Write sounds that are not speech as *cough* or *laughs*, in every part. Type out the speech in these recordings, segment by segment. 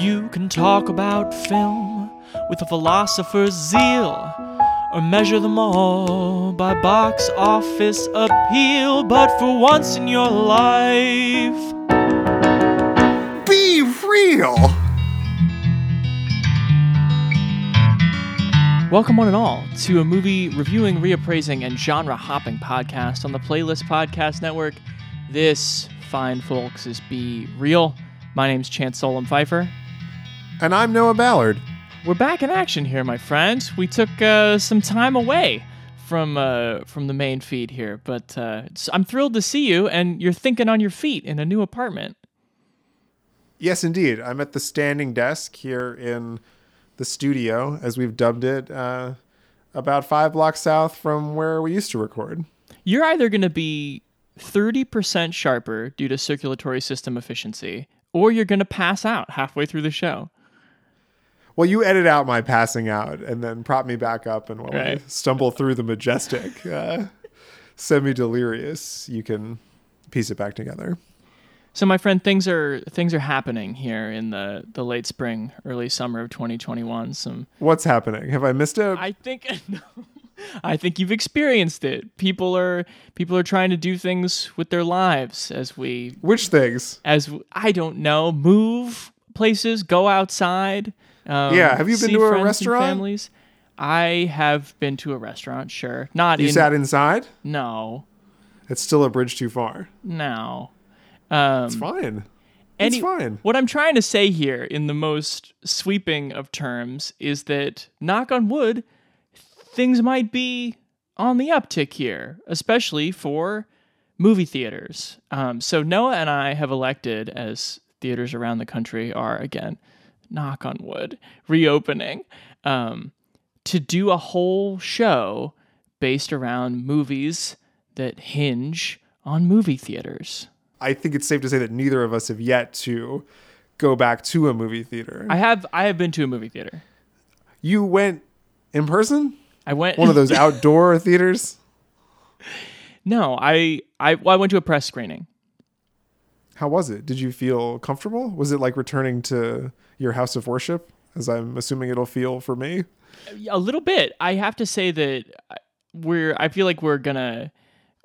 You can talk about film with a philosopher's zeal, or measure them all by box office appeal. But for once in your life, Be real. Welcome, one and all, to a movie reviewing, reappraising, and genre hopping podcast on the Playlist Podcast Network. This, fine folks, is Be Real. My name's Chance Solem-Pfeifer. And I'm Noah Ballard. We're back in action here, my friend. We took uh, some time away from uh, from the main feed here, but uh, I'm thrilled to see you, and you're thinking on your feet in a new apartment. Yes, indeed. I'm at the standing desk here in the studio, as we've dubbed it, uh, about five blocks south from where we used to record. You're either going to be 30% sharper due to circulatory system efficiency, or you're going to pass out halfway through the show. Well, you edit out my passing out and then prop me back up, and while I stumble through the majestic, uh, semi delirious, you can piece it back together. So, my friend, things are things are happening here in the the late spring, early summer of 2021. Some What's happening? Have I missed it? I think *laughs* no. I think you've experienced it. People are people are trying to do things with their lives as we Which things? as I don't know, move places, go outside. Um, Yeah, have you been to a restaurant? Families. I have been to a restaurant, sure. Not You in sat inside? no, It's still a bridge too far. no. Um, It's fine. any- it's fine. What I'm trying to say here, in the most sweeping of terms, is that knock on wood, things might be on the uptick here, especially for movie theaters. Um, so Noah and I have elected, as theaters around the country are again, knock on wood, reopening, um, to do a whole show based around movies that hinge on movie theaters. I think it's safe to say that neither of us have yet to go back to a movie theater. I have I have been to a movie theater. you went in person? I went One of those *laughs* outdoor theaters? No, I I well, I went to a press screening. How was it? Did you feel comfortable? Was it like returning to your house of worship, as I'm assuming it'll feel for me? A little bit. I have to say that I- we're I feel like we're gonna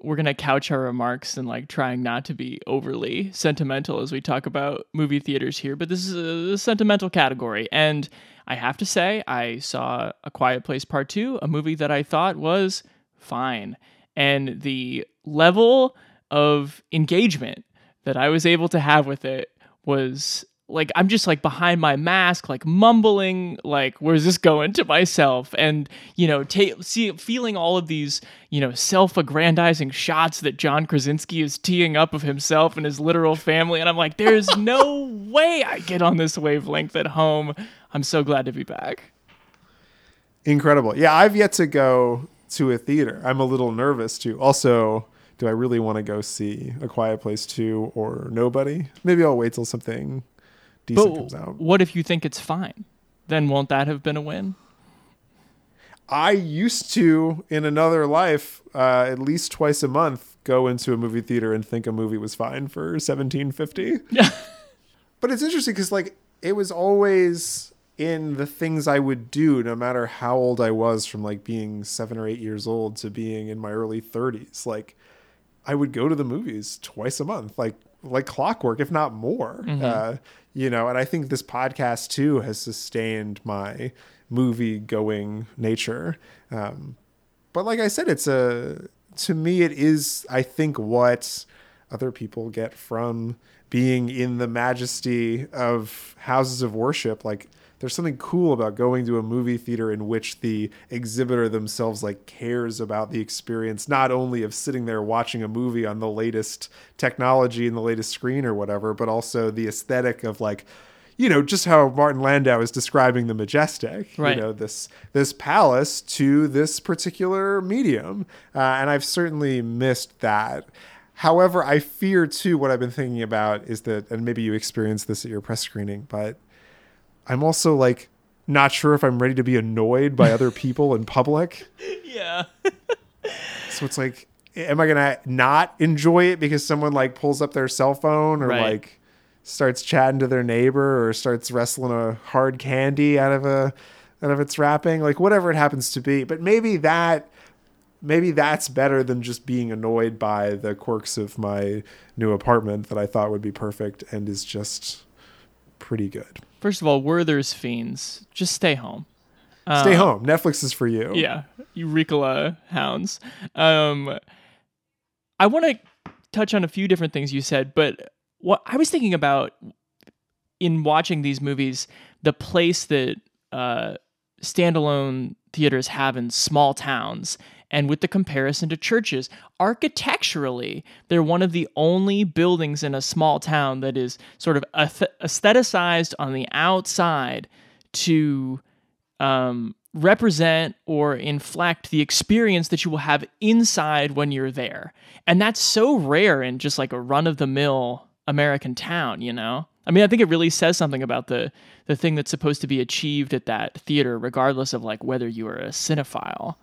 we're gonna couch our remarks and like trying not to be overly sentimental as we talk about movie theaters here, but this is a sentimental category and I have to say I saw A Quiet Place Part 2, a movie that I thought was fine. And the level of engagement that I was able to have with it was like I'm just like behind my mask, like mumbling, like where's this going to myself, and you know, ta- see, feeling all of these, you know, self-aggrandizing shots that John Krasinski is teeing up of himself and his literal family, and I'm like, there's *laughs* no way I get on this wavelength at home. I'm so glad to be back. Incredible. Yeah, I've yet to go to a theater. I'm a little nervous too. Also, do I really want to go see A Quiet Place 2 or Nobody? Maybe I'll wait till something decent comes out. what if you think it's fine? Then won't that have been a win? I used to, in another life, uh, at least twice a month, go into a movie theater and think a movie was fine for seventeen fifty. *laughs* but it's interesting because, like, it was always in the things I would do, no matter how old I was, from like being seven or eight years old to being in my early thirties. Like, I would go to the movies twice a month, like like clockwork, if not more. Uh, you know, and I think this podcast too has sustained my movie going nature. Um, but like I said, it's a to me it is I think what other people get from being in the majesty of houses of worship like there's something cool about going to a movie theater in which the exhibitor themselves like cares about the experience not only of sitting there watching a movie on the latest technology and the latest screen or whatever but also the aesthetic of like you know just how Martin Landau is describing the majestic Right. you know this this palace to this particular medium uh, and I've certainly missed that however I fear too what I've been thinking about is that and maybe you experienced this at your press screening but I'm also like not sure if I'm ready to be annoyed by other people in public. *laughs* Yeah. So it's like, am I gonna not enjoy it because someone like pulls up their cell phone or Right. like starts chatting to their neighbor or starts wrestling a hard candy out of a out of its wrapping, like whatever it happens to be. But maybe that maybe that's better than just being annoyed by the quirks of my new apartment that I thought would be perfect and is just pretty good. First of all, Werther's fiends, just stay home. Stay uh, home. Netflix is for you. Yeah, Eureka hounds. Um, I want to touch on a few different things you said, but what I was thinking about in watching these movies, the place that uh, standalone theaters have in small towns and with the comparison to churches, architecturally, they're one of the only buildings in a small town that is sort of aestheticized on the outside to um, represent or inflect the experience that you will have inside when you're there. And that's so rare in just like a run of the mill American town, you know? I mean, I think it really says something about the the thing that's supposed to be achieved at that theater, regardless of like whether you are a cinephile.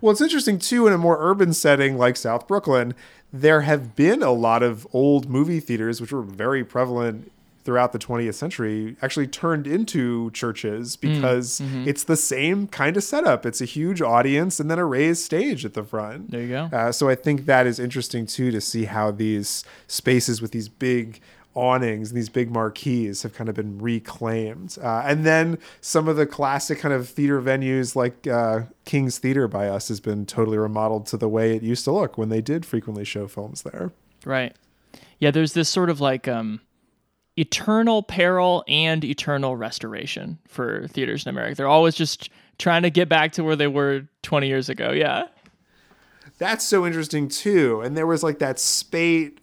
Well, it's interesting too in a more urban setting like South Brooklyn, there have been a lot of old movie theaters which were very prevalent throughout the 20th century actually turned into churches mm, because mm, hmm it's the same kind of setup. It's a huge audience and then a raised stage at the front. There you go. Uh, so I think that is interesting too to see how these spaces with these big awnings and these big marquees have kind of been reclaimed. Uh, and then some of the classic kind of theater venues like uh, King's Theater by us has been totally remodeled to the way it used to look when they did frequently show films there. Right. Yeah, there's this sort of like um, eternal peril and eternal restoration for theaters in America. They're always just trying to get back to where they were 20 years ago. Yeah. That's so interesting too. And there was like that spate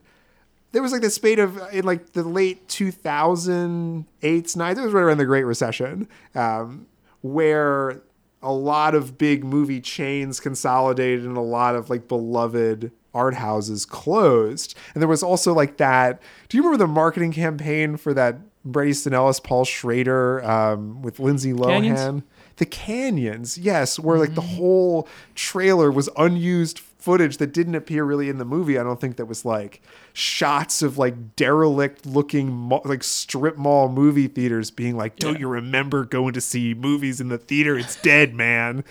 there was like the spate of in like the late 2008s, 9s, it was right around the Great Recession, um, where a lot of big movie chains consolidated and a lot of like beloved art houses closed. And there was also like that. Do you remember the marketing campaign for that Bret Easton Ellis, Paul Schrader um, with Lindsay Lohan? Canyons? The Canyons, yes, where like the mm. whole trailer was unused footage that didn't appear really in the movie. I don't think that was like shots of like derelict looking like strip mall movie theaters being like, "Don't yeah. you remember going to see movies in the theater? It's dead, man."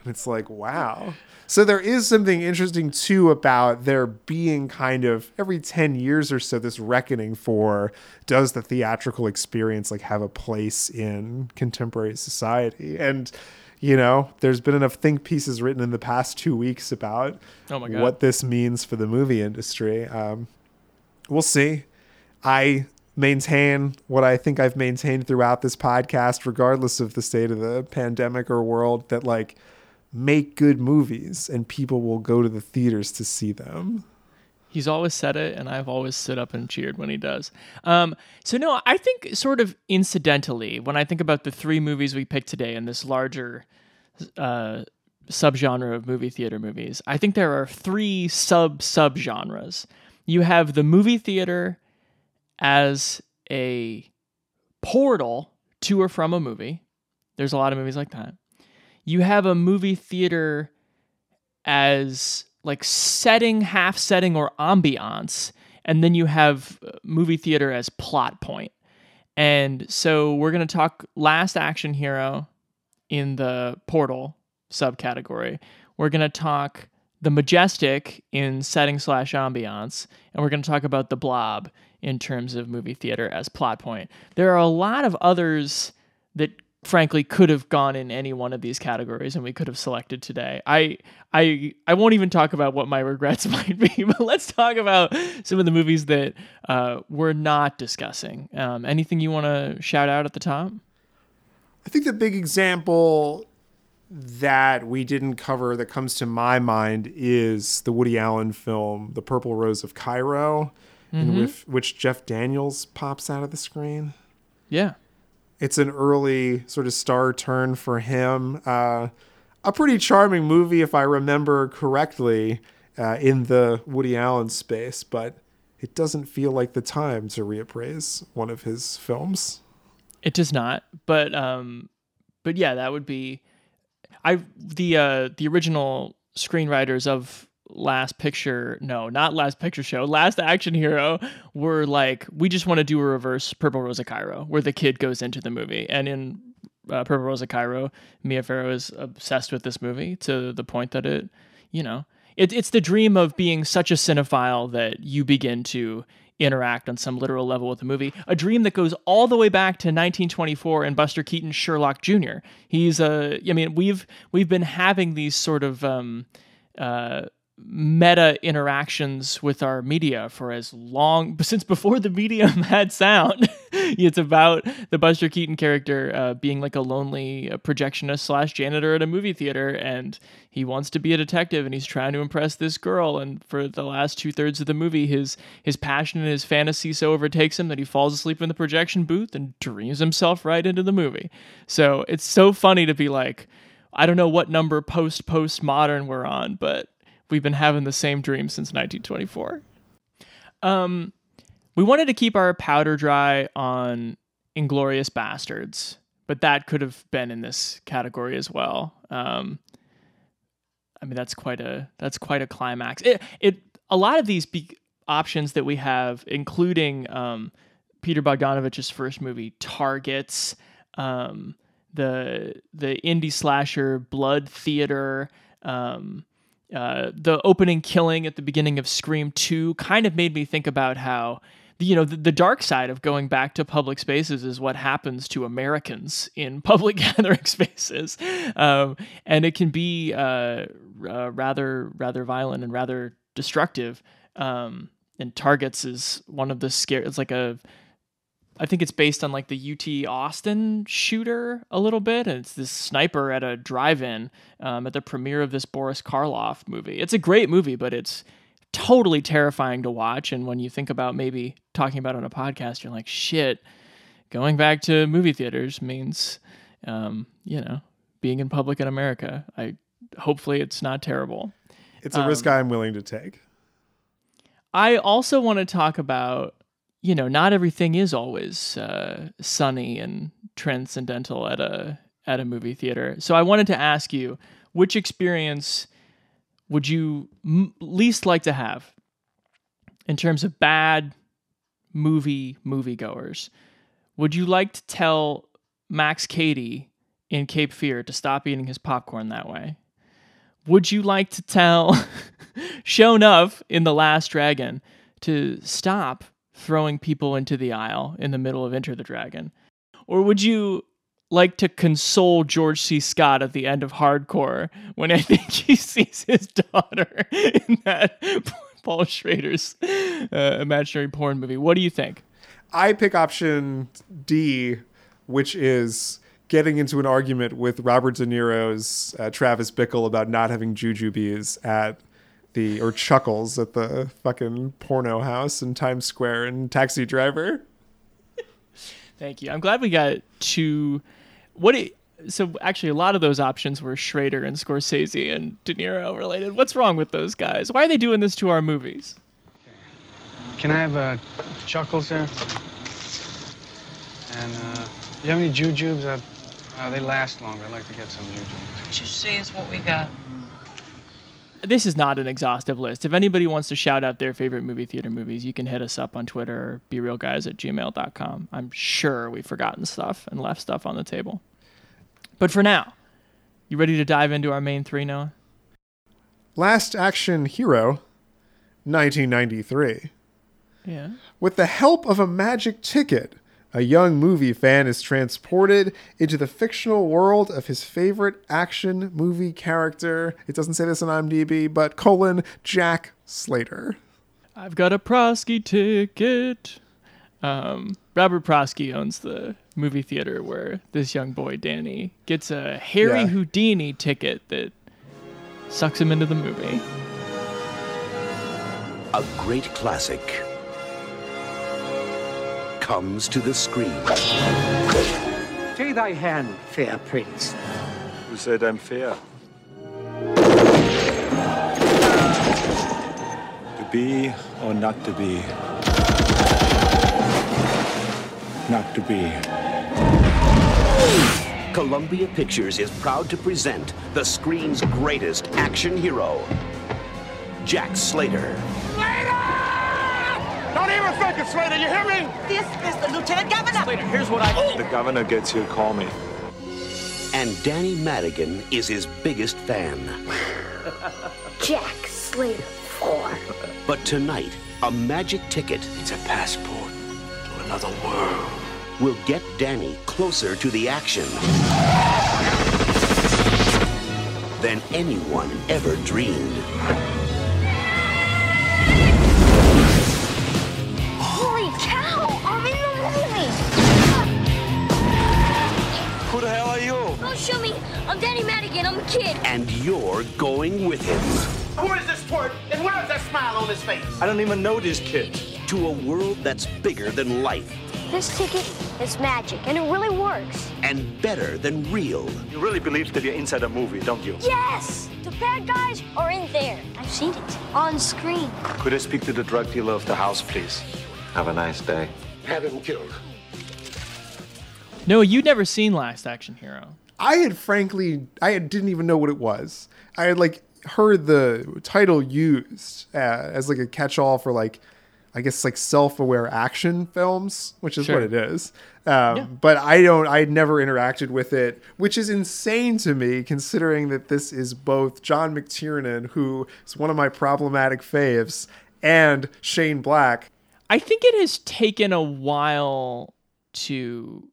And it's like, wow. So there is something interesting too about there being kind of every 10 years or so this reckoning for does the theatrical experience like have a place in contemporary society? And you know, there's been enough think pieces written in the past two weeks about oh what this means for the movie industry. Um, we'll see. I maintain what I think I've maintained throughout this podcast, regardless of the state of the pandemic or world, that like make good movies and people will go to the theaters to see them. He's always said it, and I've always stood up and cheered when he does. Um, so, no, I think sort of incidentally, when I think about the three movies we picked today in this larger uh, subgenre of movie theater movies, I think there are three sub subgenres. You have the movie theater as a portal to or from a movie. There's a lot of movies like that. You have a movie theater as like setting, half setting, or ambiance, and then you have uh, movie theater as plot point. And so we're going to talk Last Action Hero in the Portal subcategory. We're going to talk The Majestic in setting slash ambiance, and we're going to talk about The Blob in terms of movie theater as plot point. There are a lot of others that frankly could have gone in any one of these categories and we could have selected today. I I I won't even talk about what my regrets *laughs* might be, but let's talk about some of the movies that uh, we're not discussing. Um, anything you want to shout out at the top? I think the big example that we didn't cover that comes to my mind is the Woody Allen film The Purple Rose of Cairo, mm-hmm. in which, which Jeff Daniels pops out of the screen. Yeah it's an early sort of star turn for him. Uh, a pretty charming movie, if I remember correctly, uh, in the Woody Allen space, but it doesn't feel like the time to reappraise one of his films. It does not, but um, but yeah, that would be. I the uh, the original screenwriters of last picture no not last picture show last action hero were like we just want to do a reverse purple rose of cairo where the kid goes into the movie and in uh, purple rose of cairo mia farrow is obsessed with this movie to the point that it you know it, it's the dream of being such a cinephile that you begin to interact on some literal level with the movie. A dream that goes all the way back to 1924 and Buster Keaton's Sherlock Jr. He's a, I mean, we've we've been having these sort of um, uh, meta interactions with our media for as long *laughs* since before the medium *laughs* had sound. *laughs* it's about the Buster Keaton character uh, being like a lonely uh, projectionist slash janitor at a movie theater, and he wants to be a detective, and he's trying to impress this girl. And for the last two thirds of the movie, his his passion and his fantasy so overtakes him that he falls asleep in the projection booth and dreams himself right into the movie. So it's so funny to be like. I don't know what number post post modern we're on, but we've been having the same dream since 1924. Um, we wanted to keep our powder dry on Inglourious Basterds, but that could have been in this category as well. Um, I mean, that's quite a that's quite a climax. It it a lot of these be- options that we have, including um, Peter Bogdanovich's first movie, Targets, um, the the indie slasher Blood Theater. Um, uh, the opening killing at the beginning of Scream 2 kind of made me think about how you know the, the, dark side of going back to public spaces is what happens to Americans in *laughs* public gathering spaces, um, and it can be uh, uh, rather rather violent and rather destructive. Um, and Targets is one of the scare. It's like a I think it's based on like the UT Austin shooter a little bit. And it's this sniper at a drive-in um, at the premiere of this Boris Karloff movie. It's a great movie, but it's totally terrifying to watch. And when you think about maybe talking about it on a podcast, you're like, shit, going back to movie theaters means, um, you know, being in public in America. I hopefully it's not terrible. It's a um, risk I'm willing to take. I also want to talk about you know, not everything is always uh, sunny and transcendental at a at a movie theater. So I wanted to ask you, which experience would you m- least like to have in terms of bad movie moviegoers? Would you like to tell Max Cady in Cape Fear to stop eating his popcorn that way? Would you like to tell *laughs* Sho'nuff in The Last Dragon to stop throwing people into the aisle in the middle of Enter the Dragon? Or would you like to console George C. Scott at the end of Hardcore when I *laughs* think he sees his daughter *laughs* in that *laughs* Paul Schrader's uh, imaginary porn movie? What do you think? I pick option D, which is getting into an argument with Robert De Niro's uh, Travis Bickle about not having jujubes at the or chuckles at the fucking porno house in Times Square and Taxi Driver. Thank you. I'm glad we got two. What? It, so actually, a lot of those options were Schrader and Scorsese and De Niro related. What's wrong with those guys? Why are they doing this to our movies? Can I have a chuckles there? And uh, do you have any jujubes? Uh, uh, they last longer. I'd like to get some jujubes. Just see us what we got this is not an exhaustive list. If anybody wants to shout out their favorite movie theater movies, you can hit us up on Twitter or berealguys at gmail.com. I'm sure we've forgotten stuff and left stuff on the table. But for now, you ready to dive into our main three, Noah? Last Action Hero, 1993. Yeah. With the help of a magic ticket, a young movie fan is transported into the fictional world of his favorite action movie character. It doesn't say this on IMDb, but colon Jack Slater. I've got a Prosky ticket. Um, Robert Prosky owns the movie theater where this young boy Danny gets a Harry yeah. Houdini ticket that sucks him into the movie. A great classic comes to the screen. Take thy hand, fair prince. Who said I'm fair? To be or not to be? Not to be. Columbia Pictures is proud to present the screen's greatest action hero, Jack Slater. Don't even think it, Slater. You hear me? This is the Lieutenant Governor. Later, here's what I. The governor gets you, call me. And Danny Madigan is his biggest fan. *laughs* Jack Slater 4. But tonight, a magic ticket It's a passport to another world. will get Danny closer to the action than anyone ever dreamed. I'm Danny Madigan, I'm a kid. And you're going with him Who is this twerp? And where is that smile on his face? I don't even know this kid. to a world that's bigger than life This ticket is magic, and it really works. and better than real. You really believe that you're inside a movie, don't you? Yes! The bad guys are in there. I've seen it on screen. Could I speak to the drug dealer of the house, please? Have a nice day. Have him killed. No, you'd never seen Last Action Hero. I had frankly, I had, didn't even know what it was. I had like heard the title used uh, as like a catch-all for like, I guess like self-aware action films, which is Sure. what it is. Um, But I don't, I had never interacted with it, which is insane to me, considering that this is both John McTiernan, who is one of my problematic faves, and Shane Black. I think it has taken a while to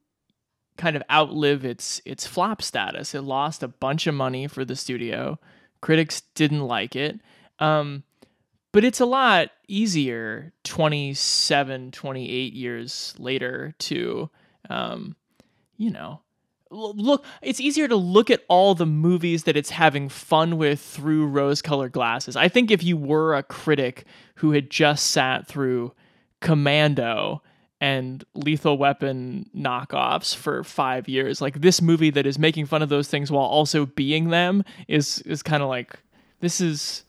kind of outlive its its flop status. It lost a bunch of money for the studio. Critics didn't like it. Um, but it's a lot easier 27, 28 years later to um, you know, look it's easier to look at all the movies that it's having fun with through rose colored glasses i think if you were a critic who had just sat through commando and lethal weapon knockoffs for five years like this movie that is making fun of those things while also being them is is kind of like this is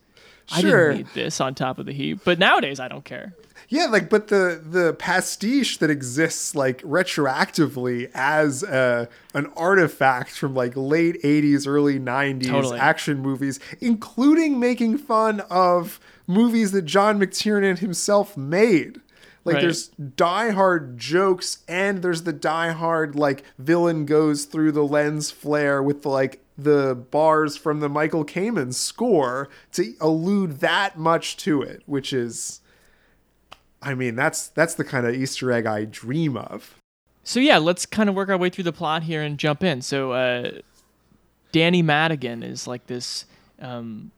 i Sure. didn't need this on top of the heap but nowadays i don't care Yeah, like, but the the pastiche that exists like retroactively as a, an artifact from like late '80s, early '90s Totally. action movies, including making fun of movies that John McTiernan himself made. Like, Right. there's die-hard jokes, and there's the die-hard like villain goes through the lens flare with like the bars from the Michael Kamen score to allude that much to it, which is. I mean, that's that's the kind of Easter egg I dream of. So yeah, let's kind of work our way through the plot here and jump in. So uh, Danny Madigan is like this um,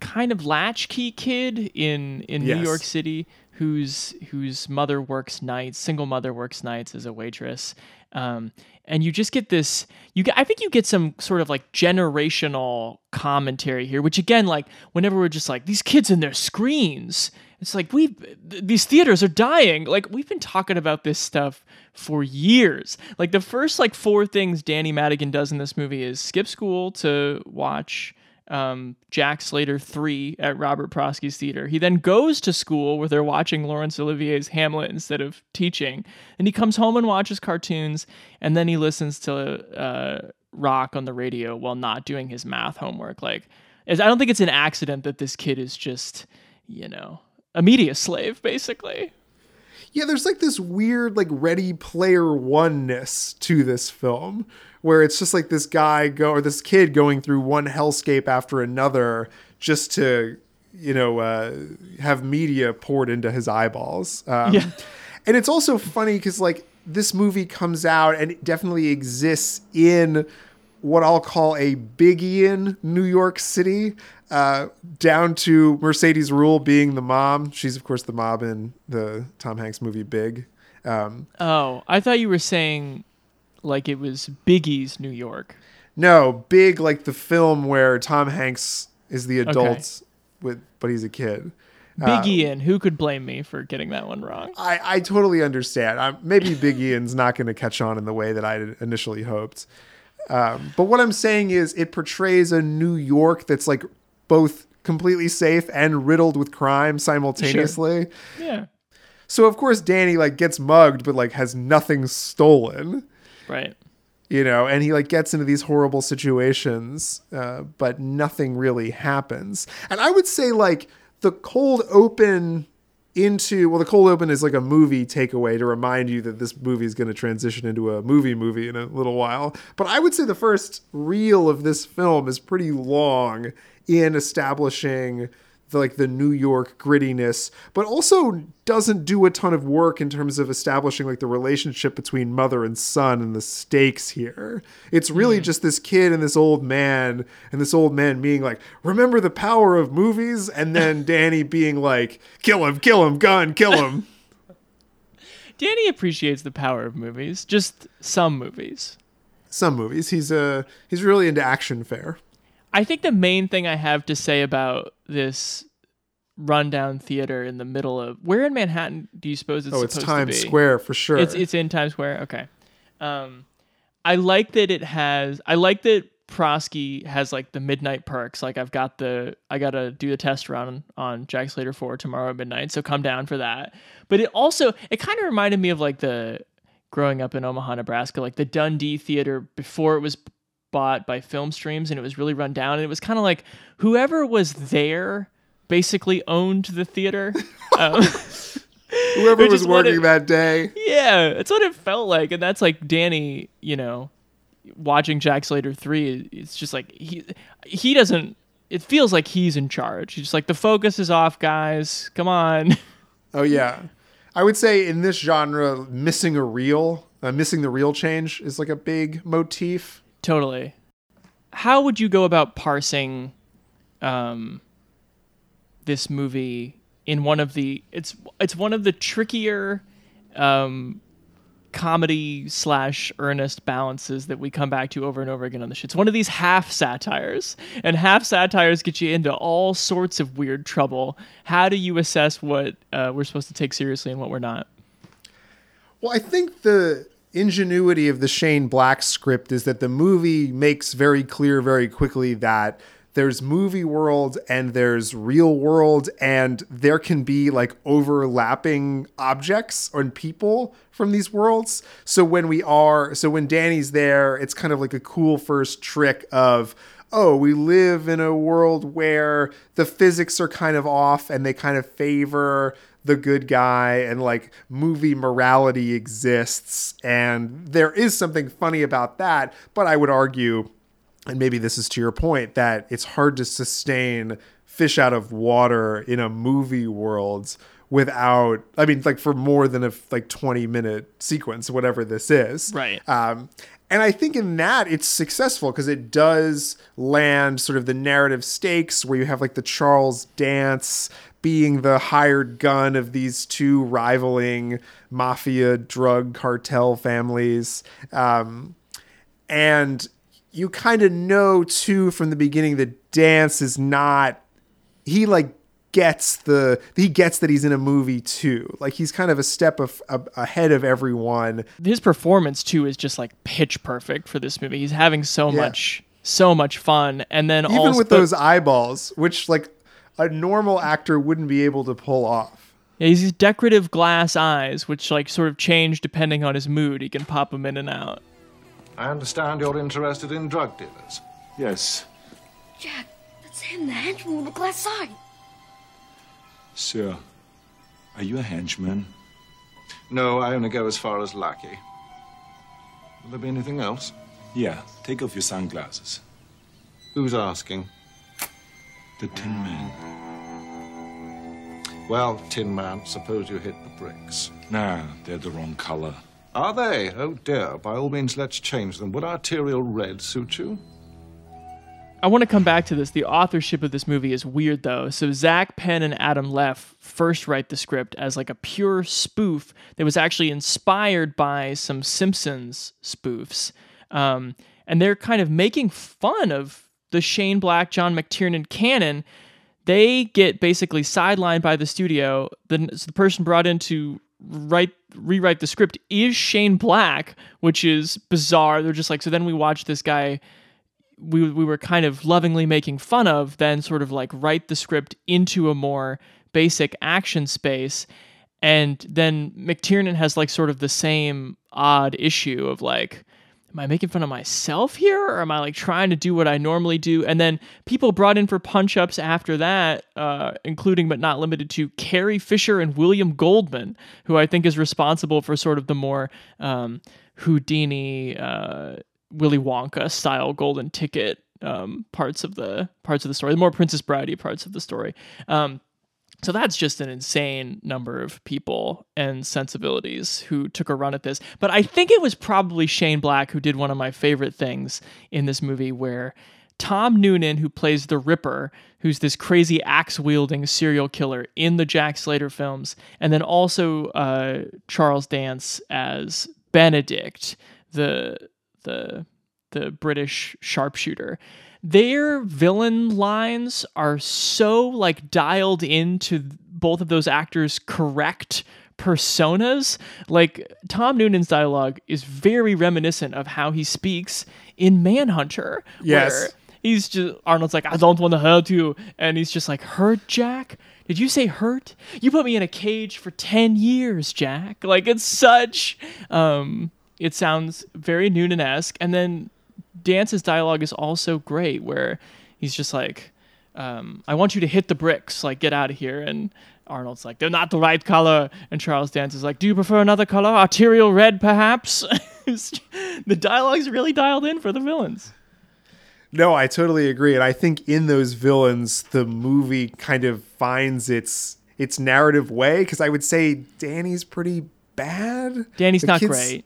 kind of latchkey kid in in New York City whose whose mother works nights, single mother works nights as a waitress. Um, and you just get this you get I think you get some sort of like generational commentary here, which again, like whenever we're just like these kids and their screens, it's like we th- these theaters are dying. Like we've been talking about this stuff for years. Like the first like four things Danny Madigan does in this movie is skip school to watch um, Jack Slater 3 at Robert Prosky's theater. He then goes to school where they're watching Laurence Olivier's Hamlet instead of teaching. And he comes home and watches cartoons. And then he listens to uh, rock on the radio while not doing his math homework. Like, I don't think it's an accident that this kid is just, you know, a media slave, basically. Yeah, there's like this weird like Ready Player Oneness to this film, where it's just like this guy go or this kid going through one hellscape after another just to you know uh, have media poured into his eyeballs. Um, Yeah. and it's also funny because like this movie comes out and it definitely exists in what I'll call a Biggiean New York City, uh, down to Mercedes Ruehl being the mom. She's of course the mom in the Tom Hanks movie Big. Um, Oh, I thought you were saying like it was Biggie's New York. no, Big like the film where Tom Hanks is the adult with, but he's a kid. Big Ian, who could blame me for getting that one wrong? I, I totally understand. I'm, maybe Big Ian's not going to catch on in the way that I initially hoped. Um, but what I'm saying is, it portrays a New York that's like both completely safe and riddled with crime simultaneously. Yeah. So of course Danny like gets mugged, but like has nothing stolen, Right. you know, and he like gets into these horrible situations, uh, but nothing really happens. And I would say like the cold open into well the cold open is like a movie takeaway to remind you that this movie is going to transition into a movie movie in a little while but i would say the first reel of this film is pretty long in establishing the, like the New York grittiness, but also doesn't do a ton of work in terms of establishing like the relationship between mother and son and the stakes here. It's really mm. just this kid and this old man, and this old man being like, "Remember the power of movies," and then *laughs* Danny being like, "Kill him, kill him, gun, kill him." *laughs* Danny appreciates the power of movies, just some movies. Some movies. He's uh he's really into action fare. I think the main thing I have to say about this rundown theater in the middle of where in Manhattan do you suppose it's oh it's Times Square for sure. It's it's in Times Square. Okay. Um, I like that it has. I like that Prosky has like the midnight perks. Like I've got the I gotta do the test run on Jack Slater four tomorrow at midnight. So come down for that. But it also it kind of reminded me of like the growing up in Omaha, Nebraska, like the Dundee Theater before it was bought by film streams and it was really run down. And it was kind of like whoever was there basically owned the theater. *laughs* Um, *laughs* whoever was working it, that day. Yeah it's what it felt like. And that's like danny you know watching jack slater 3 it's just like he he doesn't it feels like he's in charge. He's just like the focus is off guys. Come on. *laughs* Oh yeah. I would say in this genre missing a reel uh, missing the reel change is like a big motif Totally. How would you go about parsing um, this movie in one of the it's it's one of the trickier um, comedy slash earnest balances that we come back to over and over again on the show. It's one of these half satires, and half satires get you into all sorts of weird trouble. How do you assess what uh, we're supposed to take seriously and what we're not? Well, I think the ingenuity of the Shane Black script is that the movie makes very clear very quickly that there's movie world and there's real world and there can be like overlapping objects and people from these worlds. So when we are so when danny's there it's kind of like a cool first trick of oh we live in a world where the physics are kind of off and they kind of favor the good guy and like movie morality exists and there is something funny about that. But i would argue and maybe this is to your point that it's hard to sustain fish out of water in a movie world without i mean like for more than a like 20 minute sequence whatever this is. Right. Um and I think in that it's successful because it does land sort of the narrative stakes where you have like the Charles dance being the hired gun of these two rivaling mafia drug cartel families. Um, and you kind of know too from the beginning that Dance is not, he like gets the he gets that he's in a movie too like he's kind of a step of, ahead of everyone his performance too is just like pitch perfect for this movie he's having so yeah. much so much fun and then even also, with those eyeballs which like a normal actor wouldn't be able to pull off. Yeah, he's these decorative glass eyes, which like sort of change depending on his mood. He can pop them in and out. I understand you're interested in drug dealers. Yes. Jack, that's him, the henchman with the glass eye. Sir, are you a henchman? No, I only go as far as lackey. Will there be anything else? Yeah, take off your sunglasses. Who's asking? The Tin Man. Well, Tin Man, suppose you hit the bricks. Nah, they're the wrong color. Are they? Oh dear. By all means, let's change them. Would arterial red suit you? I want to come back to this. The authorship of this movie is weird, though. So Zak Penn and Adam Leff first write the script as like a pure spoof that was actually inspired by some Simpsons spoofs, um, and they're kind of making fun of the Shane Black, John McTiernan canon, they get basically sidelined by the studio. The, the person brought in to write rewrite the script is Shane Black, which is bizarre. They're just like, so then we watch this guy we we were kind of lovingly making fun of, then sort of like write the script into a more basic action space. And then McTiernan has like sort of the same odd issue of like, am I making fun of myself here or am I like trying to do what I normally do? And then people brought in for punch ups after that, uh, including but not limited to Carrie Fisher and William Goldman, who I think is responsible for sort of the more um, Houdini, uh, Willy Wonka style golden ticket um, parts of the parts of the story, the more Princess Bridey parts of the story. Um, so that's just an insane number of people and sensibilities who took a run at this. But I think it was probably Shane Black who did one of my favorite things in this movie where Tom Noonan, who plays the Ripper, who's this crazy axe wielding serial killer in the Jack Slater films, and then also uh, Charles Dance as Benedict, the the the British sharpshooter their villain lines are so like dialed into both of those actors' correct personas. Like Tom Noonan's dialogue is very reminiscent of how he speaks in Manhunter. Yes. he's just Arnold's like, I don't want to hurt you. And he's just like, Hurt Jack? Did you say hurt? You put me in a cage for 10 years, Jack. Like it's such um it sounds very Noonan-esque. And then Dance's dialogue is also great, where he's just like, um, "I want you to hit the bricks, like get out of here." And Arnold's like, "They're not the right color," and Charles Dance is like, "Do you prefer another color, arterial red, perhaps?" *laughs* the dialogue's really dialed in for the villains. No, I totally agree, and I think in those villains, the movie kind of finds its its narrative way. Because I would say Danny's pretty bad. Danny's The not kid's- great.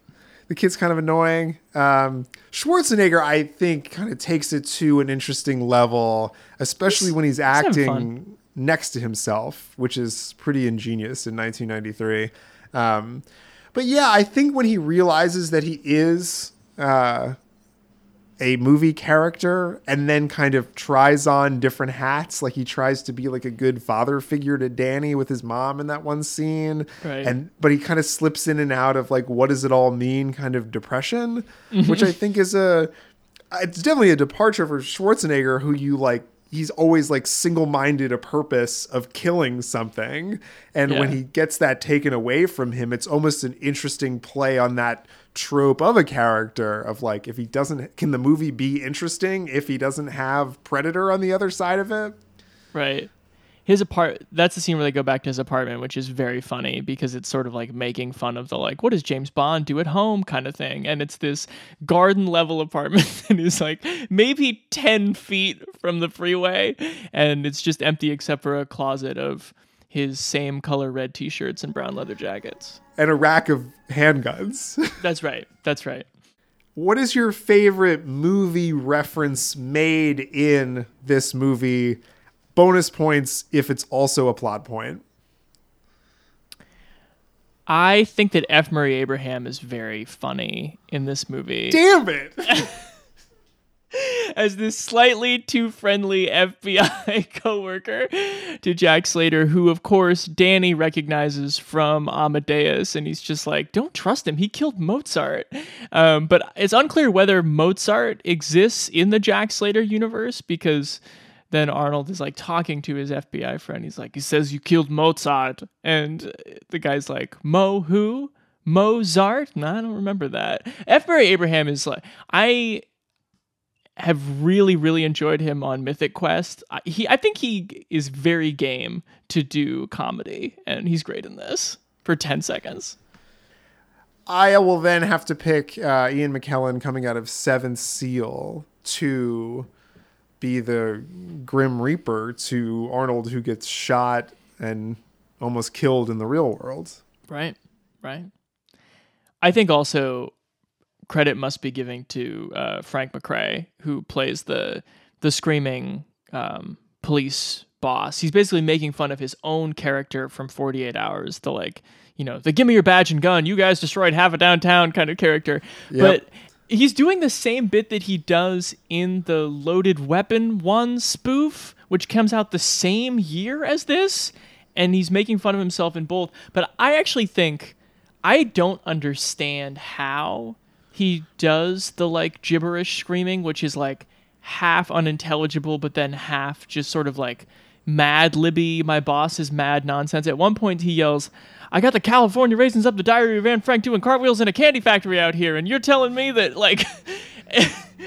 The kid's kind of annoying. Um, Schwarzenegger, I think, kind of takes it to an interesting level, especially when he's having acting next to himself, which is pretty ingenious in 1993. Um, but yeah, I think when he realizes that he is uh, a movie character and then kind of tries on different hats, like he tries to be like a good father figure to Danny with his mom in that one scene, Right. and but he kind of slips in and out of like what does it all mean kind of depression, which mm-hmm. I think is a it's definitely a departure for Schwarzenegger, who you like. He's always like single-minded a purpose of killing something, and when he gets that taken away from him, it's almost an interesting play on that trope of a character of like if he doesn't can the movie be interesting if he doesn't have predator on the other side of it? Right. His apart that's the scene where they go back to his apartment, which is very funny because it's sort of like making fun of the like, what does James Bond do at home kind of thing. And it's this garden level apartment and *laughs* that is like maybe ten feet from the freeway and it's just empty except for a closet of his same color red t shirts and brown leather jackets. and a rack of handguns *laughs* That's right. That's right. what is your favorite movie reference made in this movie bonus points if it's also a plot point I think that F. Murray Abraham is very funny in this movie. damn it *laughs* *laughs* as this slightly too friendly FBI *laughs* coworker to Jack Slater, who of course Danny recognizes from Amadeus, and he's just like, "Don't trust him. He killed Mozart." Um, but it's unclear whether Mozart exists in the Jack Slater universe because then Arnold is like talking to his FBI friend. He's like, "He says you killed Mozart," and the guy's like, "Mo who?" Mozart? No, I don't remember that. F. Murray Abraham is like I have really really enjoyed him on Mythic Quest. I, he I think he is very game to do comedy and he's great in this for 10 seconds. I will then have to pick uh, Ian McKellen coming out of Seventh Seal to be the Grim Reaper to Arnold, who gets shot and almost killed in the real world. Right. Right. I think also credit must be giving to uh, Frank McRae, who plays the the screaming um, police boss. He's basically making fun of his own character from 48 Hours, the like, you know, the give me your badge and gun, you guys destroyed half a downtown kind of character. But he's doing the same bit that he does in the Loaded Weapon 1 spoof, which comes out the same year as this, and he's making fun of himself in both. But I actually think I don't understand how he does the like gibberish screaming, which is like half unintelligible, but then half just sort of like mad libby, my boss is mad nonsense. At one point, he yells, I got the California raisins up the diary of Anne Frank doing cartwheels in a candy factory out here, and you're telling me that, like, *laughs*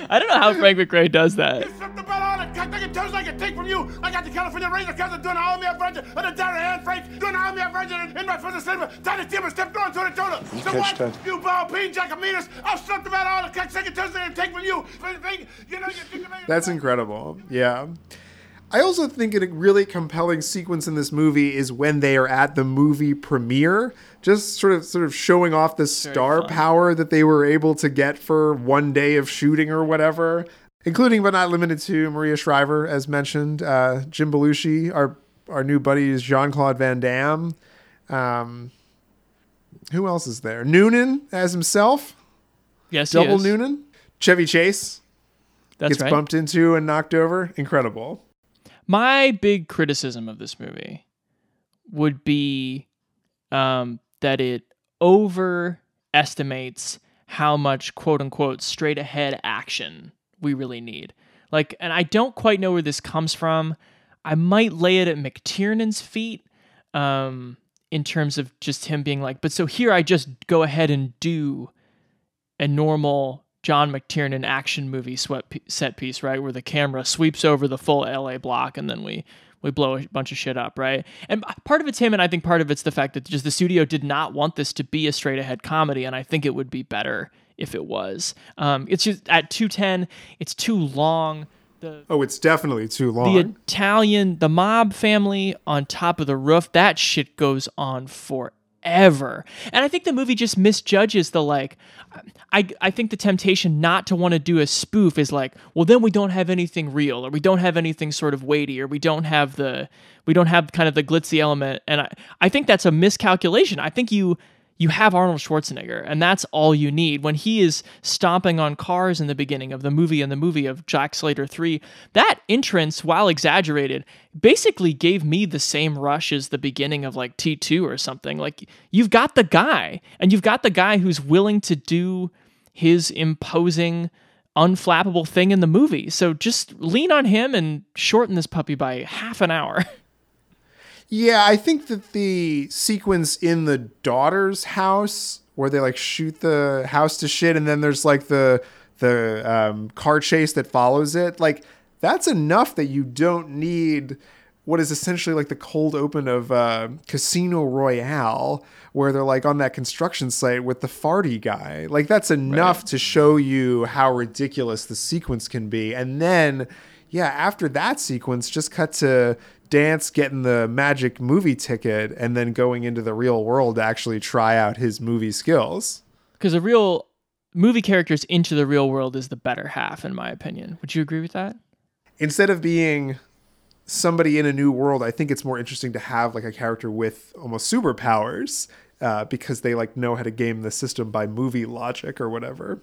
I don't know how Frank McRae does that. like a take from you. I got the California Ranger Captain doing all me a virgin, and the Dairy Anne Frank doing all me a virgin in my first cinema. Tiny Timber step going to the tuna. So what? that. You ball peen Jacominas. I'll slip them out all the cut second Tuesday take from you. You know, you think of it- That's incredible. Yeah. I also think a really compelling sequence in this movie is when they are at the movie premiere, just sort of sort of showing off the star power that they were able to get for one day of shooting or whatever, including but not limited to Maria Shriver, as mentioned, uh, Jim Belushi, our our new buddy is Jean Claude Van Damme. Um, who else is there? Noonan as himself, Yes, he double. Noonan. Chevy Chase That's gets right. bumped into and knocked over. Incredible. My big criticism of this movie would be um, that it overestimates how much quote unquote straight ahead action we really need. Like, and I don't quite know where this comes from. I might lay it at McTiernan's feet um, in terms of just him being like, but so here I just go ahead and do a normal John McTiernan action movie sweat set piece, right, where the camera sweeps over the full LA block and then we we blow a bunch of shit up, right? And part of it's him, and I think part of it's the fact that just the studio did not want this to be a straight ahead comedy, and I think it would be better if it was. Um, it's just at two ten, it's too long. The Oh, it's definitely too long. the Italian, the mob family on top of the roof, that shit goes on forever. And I think the movie just misjudges the like I I think the temptation not to want to do a spoof is like, well then we don't have anything real or we don't have anything sort of weighty or we don't have the we don't have kind of the glitzy element and I I think that's a miscalculation. I think you you have Arnold Schwarzenegger, and that's all you need. When he is stomping on cars in the beginning of the movie and the movie of Jack Slater 3, that entrance, while exaggerated, basically gave me the same rush as the beginning of like T2 or something. Like, you've got the guy, and you've got the guy who's willing to do his imposing, unflappable thing in the movie. So just lean on him and shorten this puppy by half an hour. *laughs* Yeah, I think that the sequence in the daughter's house where they like shoot the house to shit and then there's like the the um, car chase that follows it, like that's enough that you don't need what is essentially like the cold open of uh, Casino Royale, where they're like on that construction site with the farty guy. Like that's enough to show you how ridiculous the sequence can be. And then, yeah, after that sequence, just cut to Dance getting the magic movie ticket and then going into the real world to actually try out his movie skills. Because a real movie characters into the real world is the better half, in my opinion. Would you agree with that? Instead of being somebody in a new world, I think it's more interesting to have like a character with almost superpowers uh, because they like know how to game the system by movie logic or whatever.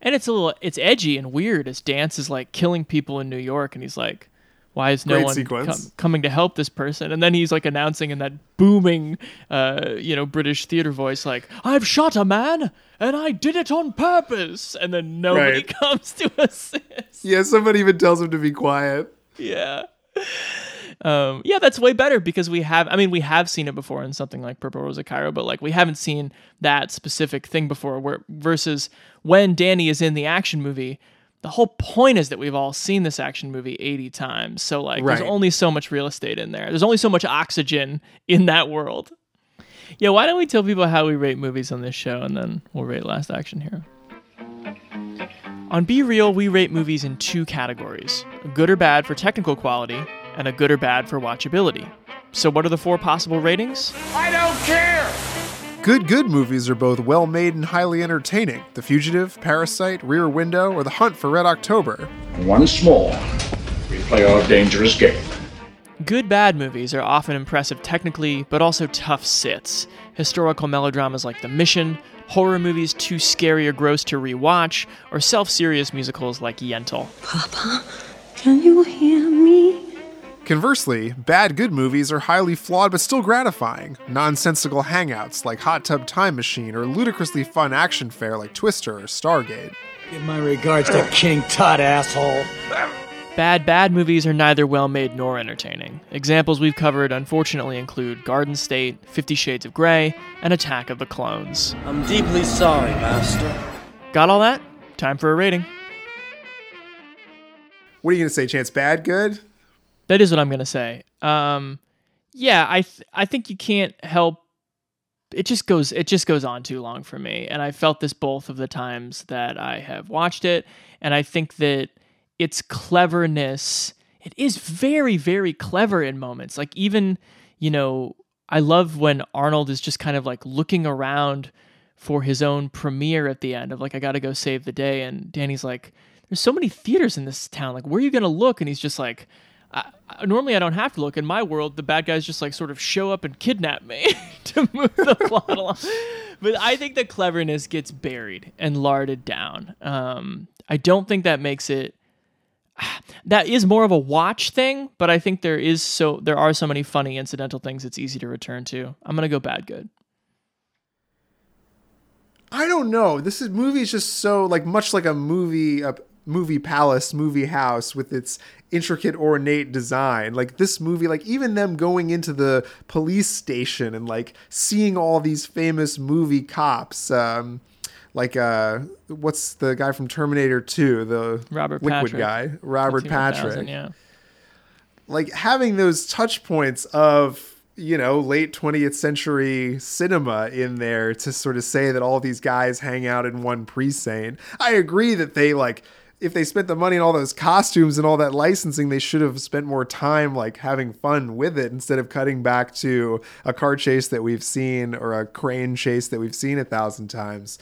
And it's a little, it's edgy and weird as Dance is like killing people in New York, and he's like, "Why is no Great one sequence. com- coming to help this person?" And then he's like announcing in that booming, uh, you know, British theater voice, like, "I've shot a man, and I did it on purpose." And then nobody Right. *laughs* comes to assist. Yeah, somebody even tells him to be quiet. Yeah. Um, yeah, that's way better because we have, I mean, we have seen it before in something like Purple Rose of Cairo, but like we haven't seen that specific thing before where versus when Danny is in the action movie, the whole point is that we've all seen this action movie 80 times. So like Right. there's only so much real estate in there. There's only so much oxygen in that world. Yeah, why don't we tell people how we rate movies on this show and then we'll rate Last Action Hero. On Be Real, we rate movies in two categories a good or bad for technical quality, and a good or bad for watchability. So, what are the four possible ratings? I don't care. Good, good movies are both well made and highly entertaining. The Fugitive, Parasite, Rear Window, or The Hunt for Red October. Once more, we play our dangerous game. Good bad movies are often impressive technically, but also tough sits. Historical melodramas like The Mission, horror movies too scary or gross to rewatch, or self serious musicals like Yentl. Papa, can you hear me? Conversely, bad good movies are highly flawed but still gratifying. Nonsensical hangouts like Hot Tub Time Machine or ludicrously fun action fare like Twister or Stargate. Give my regards to King Tut, asshole. Bad, bad movies are neither well made nor entertaining. Examples we've covered unfortunately include Garden State, Fifty Shades of Grey, and Attack of the Clones. I'm deeply sorry, Master. Got all that? Time for a rating. What are you gonna say, Chance? Bad, good? That is what I'm gonna say. Um, yeah, I th- I think you can't help. It just goes it just goes on too long for me, and I felt this both of the times that I have watched it, and I think that its cleverness it is very very clever in moments. Like even you know I love when Arnold is just kind of like looking around for his own premiere at the end of like I got to go save the day, and Danny's like, "There's so many theaters in this town. Like, where are you gonna look?" And he's just like. I, normally I don't have to look. In my world, the bad guys just like sort of show up and kidnap me *laughs* to move the *laughs* plot along. But I think the cleverness gets buried and larded down. Um, I don't think that makes it. *sighs* That is more of a watch thing, but I think there is so there are so many funny incidental things it's easy to return to. I'm gonna go bad good. I don't know. This is movie is just so like much like a movie a movie palace, movie house with its intricate ornate design. Like this movie, like even them going into the police station and like seeing all these famous movie cops. Um, like uh, what's the guy from Terminator 2, the Robert liquid Patrick. guy, Robert Patrick. Yeah. Like having those touch points of you know late 20th century cinema in there to sort of say that all these guys hang out in one precinct. I agree that they like if they spent the money on all those costumes and all that licensing, they should have spent more time like having fun with it instead of cutting back to a car chase that we've seen or a crane chase that we've seen a thousand times.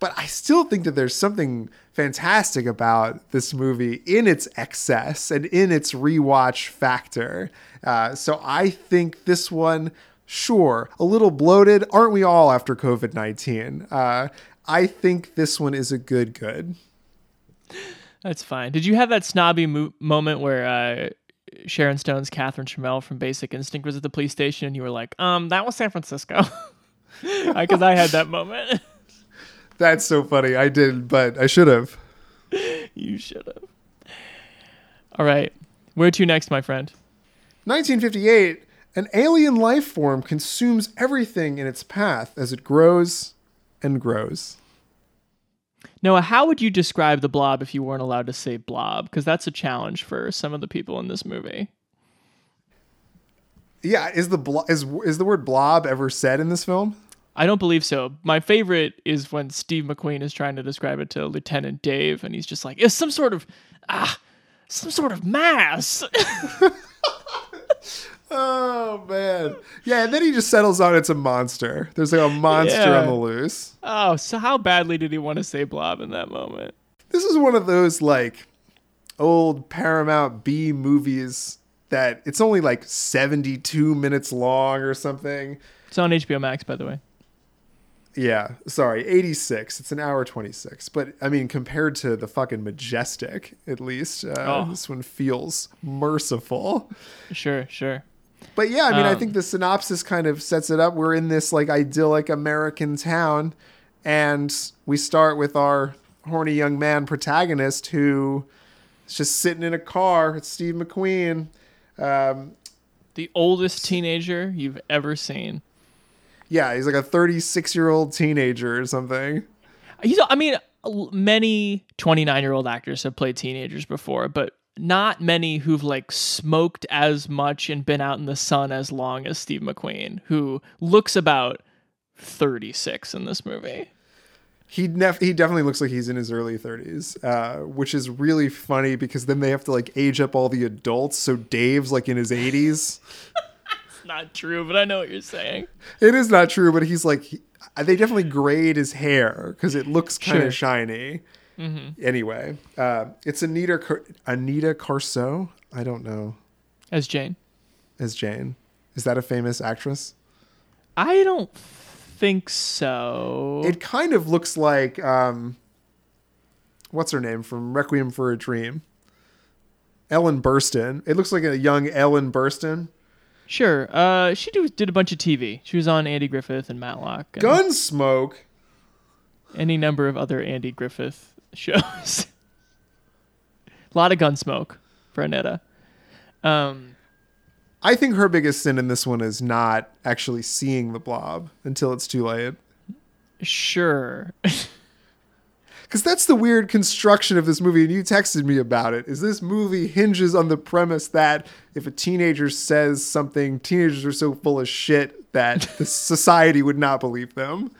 But I still think that there's something fantastic about this movie in its excess and in its rewatch factor. Uh, so I think this one, sure, a little bloated. Aren't we all after COVID 19? Uh, I think this one is a good, good. That's fine. Did you have that snobby mo- moment where uh, Sharon Stone's Catherine Trammell from Basic Instinct was at the police station and you were like, um, that was San Francisco? *laughs* Because I had that moment. *laughs* That's so funny. I did, but I should have. you should have. All right. Where to next, my friend? 1958. An alien life form consumes everything in its path as it grows and grows. Noah, how would you describe the blob if you weren't allowed to say blob? Because that's a challenge for some of the people in this movie. Yeah, is the blo- is is the word blob ever said in this film? I don't believe so. My favorite is when Steve McQueen is trying to describe it to Lieutenant Dave, and he's just like, "It's some sort of ah, some sort of mass." *laughs* *laughs* oh man, yeah. And then he just settles on it's a monster. There's like a monster Yeah. on the loose. oh, so how badly did he want to say blob in that moment? This is one of those like old Paramount B movies that it's only like 72 minutes long or something. It's on HBO Max, by the way. Yeah, sorry, 86. It's an hour 26. But I mean, compared to the fucking Majestic, at least, uh, Oh. this one feels merciful. Sure, sure. But yeah, I mean, I Um, think the synopsis kind of sets it up. We're in this like idyllic American town, and we start with our horny young man protagonist who is just sitting in a car. It's Steve McQueen. Um, The oldest teenager you've ever seen. yeah, he's like a 36 year old teenager or something. He's, I mean, many 29 year old actors have played teenagers before, but not many who've like smoked as much and been out in the sun as long as Steve McQueen, who looks about 36 in this movie. He nef- he definitely looks like he's in his early 30s, uh, which is really funny because then they have to like age up all the adults. So Dave's like in his 80s. *laughs* It's not true, but I know what you're saying. It is not true, but he's like he- they definitely grayed his hair because it looks kind of Sure. shiny. Mhm. Anyway, uh, it's Anita Car- Aneta Corsaut. I don't know As Jane. as Jane. Is that a famous actress? I don't think so. It kind of looks like um, what's her name from Requiem for a Dream. Ellen Burstyn. It looks like a young Ellen Burstyn. Sure. Uh, she do, did a bunch of TV. She was on Andy Griffith and Matlock. And Gunsmoke. Any number of other Andy Griffith shows. a *laughs* lot of Gunsmoke. for Annetta. Um, I think her biggest sin in this one is not actually seeing the blob until it's too late. Sure. *laughs* Because that's the weird construction of this movie, and you texted me about it. Is this movie hinges on the premise that if a teenager says something, teenagers are so full of shit that the *laughs* society would not believe them.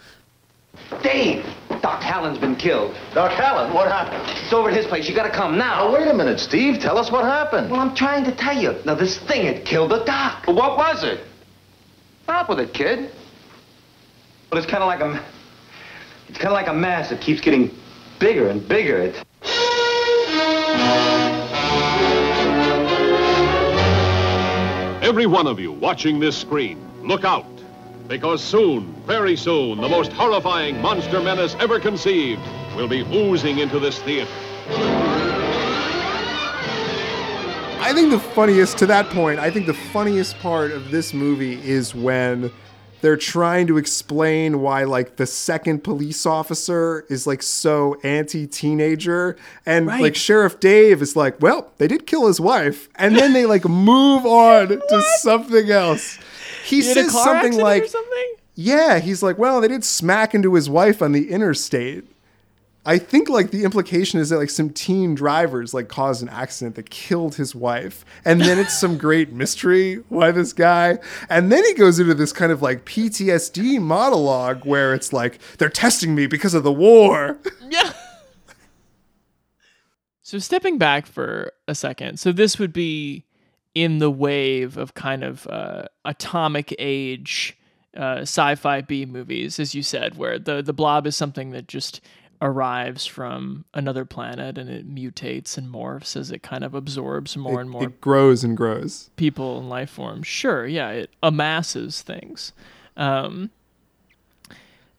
Dave, Doc Hallen's been killed. Doc Hallen, what happened? It's over at his place. You gotta come now. Oh, wait a minute, Steve. Tell us what happened. Well, I'm trying to tell you. Now, this thing had killed the doc. Well, what was it? Stop with it, kid. But it's kind of like a, it's kind of like a mass that keeps getting bigger and bigger. It. Every one of you watching this screen, look out. Because soon, very soon, the most horrifying monster menace ever conceived will be oozing into this theater. I think the funniest, to that point, I think the funniest part of this movie is when they're trying to explain why like the second police officer is like so anti-teenager and Right. like sheriff dave is like well they did kill his wife and then they like move on to something else he says something like something? yeah he's like well they did smack into his wife on the interstate I think like the implication is that like some teen drivers like caused an accident that killed his wife, and then it's some great mystery why this guy, and then he goes into this kind of like PTSD monologue where it's like they're testing me because of the war. *laughs* Yeah. So stepping back for a second, so this would be in the wave of kind of uh, atomic age uh, sci-fi B movies, as you said, where the the blob is something that just arrives from another planet and it mutates and morphs as it kind of absorbs more It- and more It grows and grows. people and life forms. Sure, yeah, it amasses things. Um,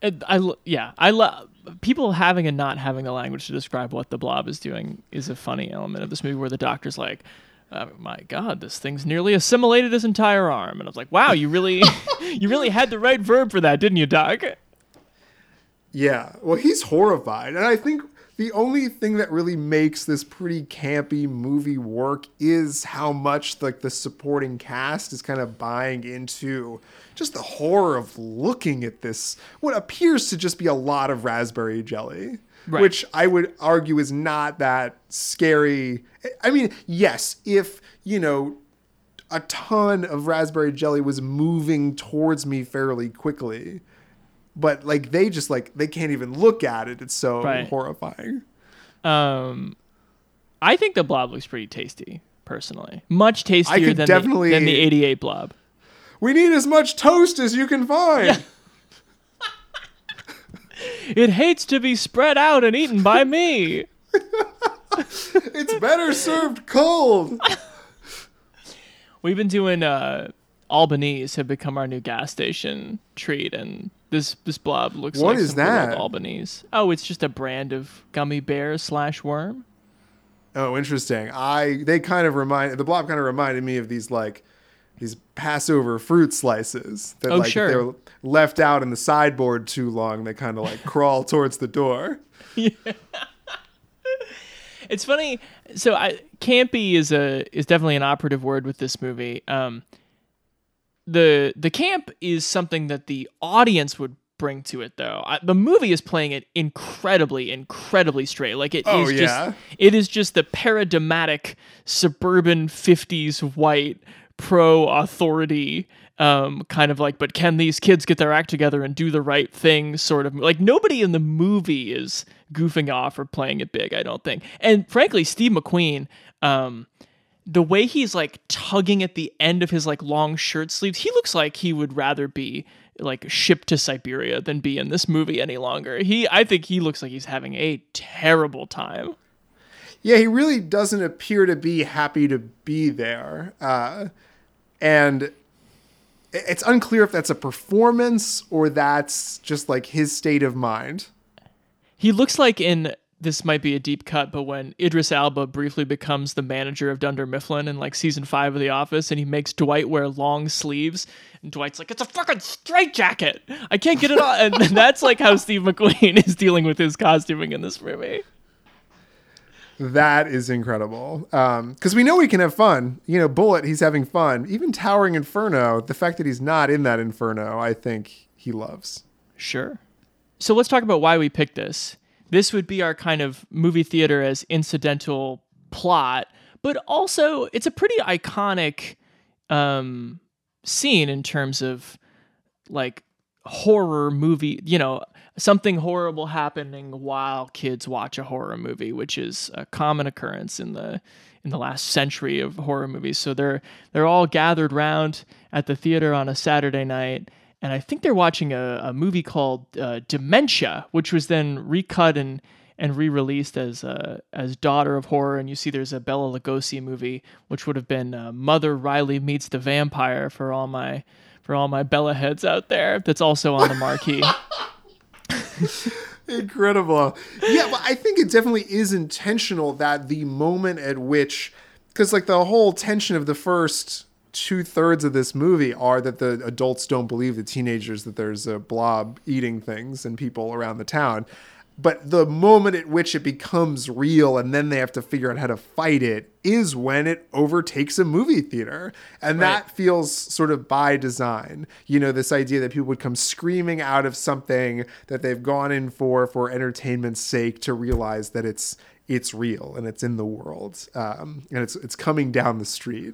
it- I yeah, I love people having and not having the language to describe what the blob is doing is a funny element of this movie where the doctor's like. Oh my God! This thing's nearly assimilated his entire arm, and I was like, "Wow, you really, *laughs* you really had the right verb for that, didn't you, Doc?" Yeah. Well, he's horrified. And I think the only thing that really makes this pretty campy movie work is how much like the supporting cast is kind of buying into just the horror of looking at this what appears to just be a lot of raspberry jelly. Right. Which I would argue is not that scary. I mean, yes, if, you know, a ton of raspberry jelly was moving towards me fairly quickly but like they just like they can't even look at it it's so Right. horrifying Um, I think the blob looks pretty tasty, personally. Much tastier than definitely- the, than the '88 blob. we need as much toast as you can find *laughs* It hates to be spread out and eaten by me. *laughs* it's better served cold *laughs* We've been doing uh, Albanese have become our new gas station treat, and this this blob looks What like is that? Albanese. Oh, it's just a brand of gummy bear slash worm. oh interesting i they kind of remind the blob kind of reminded me of these like these passover fruit slices that Oh, like sure. they're left out in the sideboard too long they kind of like *laughs* crawl towards the door *laughs* It's funny. So I, campy is a is definitely an operative word with this movie. Um, the the camp is something that the audience would bring to it, though. I, the movie is playing it incredibly, incredibly straight. Like it is Oh, just yeah. it is just the paradigmatic suburban '50s white pro authority. Um, kind of like, but can these kids get their act together and do the right thing? Sort of like nobody in the movie is goofing off or playing it big. I don't think. And frankly, Steve McQueen, um, the way he's like tugging at the end of his like long shirt sleeves, he looks like he would rather be like shipped to Siberia than be in this movie any longer. He, I think he looks like he's having a terrible time. Yeah, he really doesn't appear to be happy to be there. Uh, and it's unclear if that's a performance or that's just like his state of mind. He looks like in this might be a deep cut, but when Idris Elba briefly becomes the manager of Dunder Mifflin in like season five of The Office, and he makes Dwight wear long sleeves, and Dwight's like, "It's a fucking straitjacket. I can't get it on." And *laughs* that's like how Steve McQueen *laughs* is dealing with his costuming in this movie. That is incredible. Because we know we can have fun. You know, Bullitt, he's having fun. Even Towering Inferno, the fact that he's not in that Inferno, I think he loves. Sure. So let's talk about why we picked this. This would be our kind of movie theater as incidental plot, but also it's a pretty iconic um, scene in terms of like horror movie, you know, something horrible happening while kids watch a horror movie, which is a common occurrence in the in the last century of horror movies. So they're they're all gathered round at the theater on a Saturday night, and I think they're watching a, a movie called uh, Dementia, which was then recut and and re-released as uh, as Daughter of Horror. And you see, there's a Bela Lugosi movie, which would have been uh, Mother Riley meets the vampire for all my for all my Bela heads out there. That's also on the marquee. *laughs* *laughs* Incredible. Yeah, but I think it definitely is intentional that the moment at which, because like the whole tension of the first two thirds of this movie are that the adults don't believe the teenagers that there's a blob eating things and people around the town but the moment at which it becomes real and then they have to figure out how to fight it is when it overtakes a movie theater. And right. that feels sort of by design. You know this idea that people would come screaming out of something that they've gone in for for entertainment's sake to realize that it's it's real and it's in the world um, and it's it's coming down the street.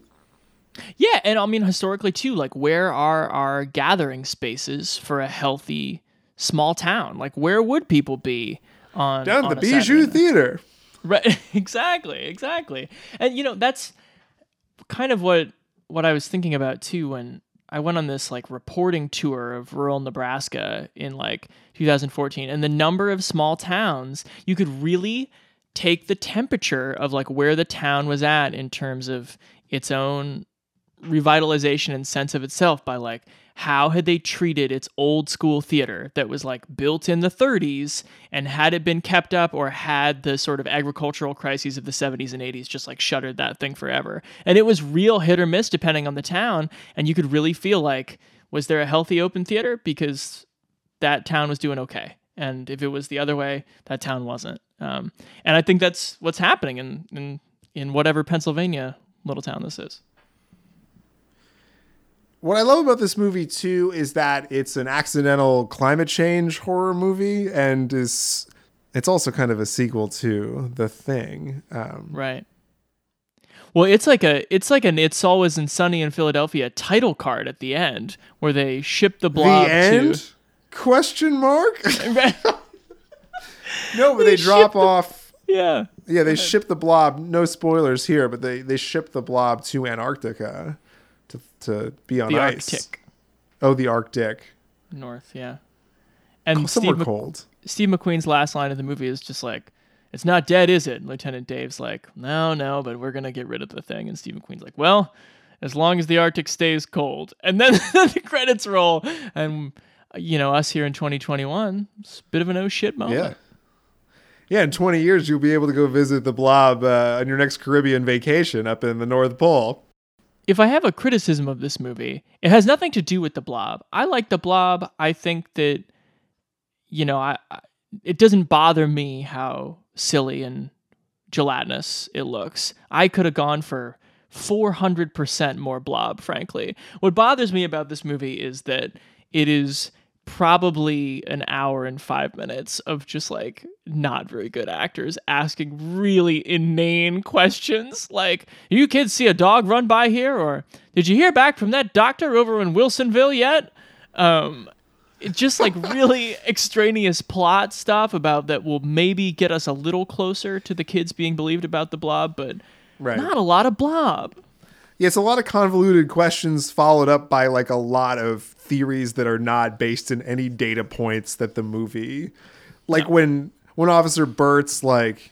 Yeah and i mean historically too like where are our gathering spaces for a healthy small town. Like where would people be on down on the Bijou Theater? Right, *laughs* exactly, exactly. And you know that's kind of what what I was thinking about too when I went on this like reporting tour of rural Nebraska in like 2014 and the number of small towns you could really take the temperature of like where the town was at in terms of its own revitalization and sense of itself by like how had they treated its old school theater that was like built in the 30s and had it been kept up or had the sort of agricultural crises of the 70s and 80s just like shuttered that thing forever? And it was real hit or miss depending on the town and you could really feel like was there a healthy open theater? Because that town was doing okay. And if it was the other way that town wasn't. Um, and i think that's what's happening in, in in whatever pennsylvania little town this is what I love about this movie too is that it's an accidental climate change horror movie, and is it's also kind of a sequel to The Thing. Um, right. Well, it's like a it's like an "It's Always in Sunny in Philadelphia" title card at the end, where they ship the blob the end? to question mark. *laughs* no, but they, they drop the, off. Yeah. Yeah, they ship the blob. No spoilers here, but they they ship the blob to Antarctica to to be on the ice. Arctic. Oh, the Arctic. North, yeah. And somewhere Steve cold. Steve McQueen's last line of the movie is just like, "It's not dead, is it?" Lieutenant Dave's like, "No, no, but we're gonna get rid of the thing." And Steve McQueen's like, "Well, as long as the Arctic stays cold." *laughs* And then *laughs* the credits roll, and you know, us here in 2021, it's a bit of an oh shit moment. Yeah. Yeah, in 20 years, you'll be able to go visit the blob uh, on your next Caribbean vacation up in the North Pole if I have a criticism of this movie, it has nothing to do with the blob. I like the blob. I think that, you know, I, I it doesn't bother me how silly and gelatinous it looks. I could have gone for 400% more blob, frankly. What bothers me about this movie is that it is probably an hour and five minutes of just like not very good actors asking really inane questions like you kids see a dog run by here or did you hear back from that doctor over in wilsonville yet um just like *laughs* really extraneous plot stuff about that will maybe get us a little closer to the kids being believed about the blob but right. not a lot of blob yeah, it's a lot of convoluted questions followed up by like a lot of theories that are not based in any data points that the movie like no. when when officer Burt's like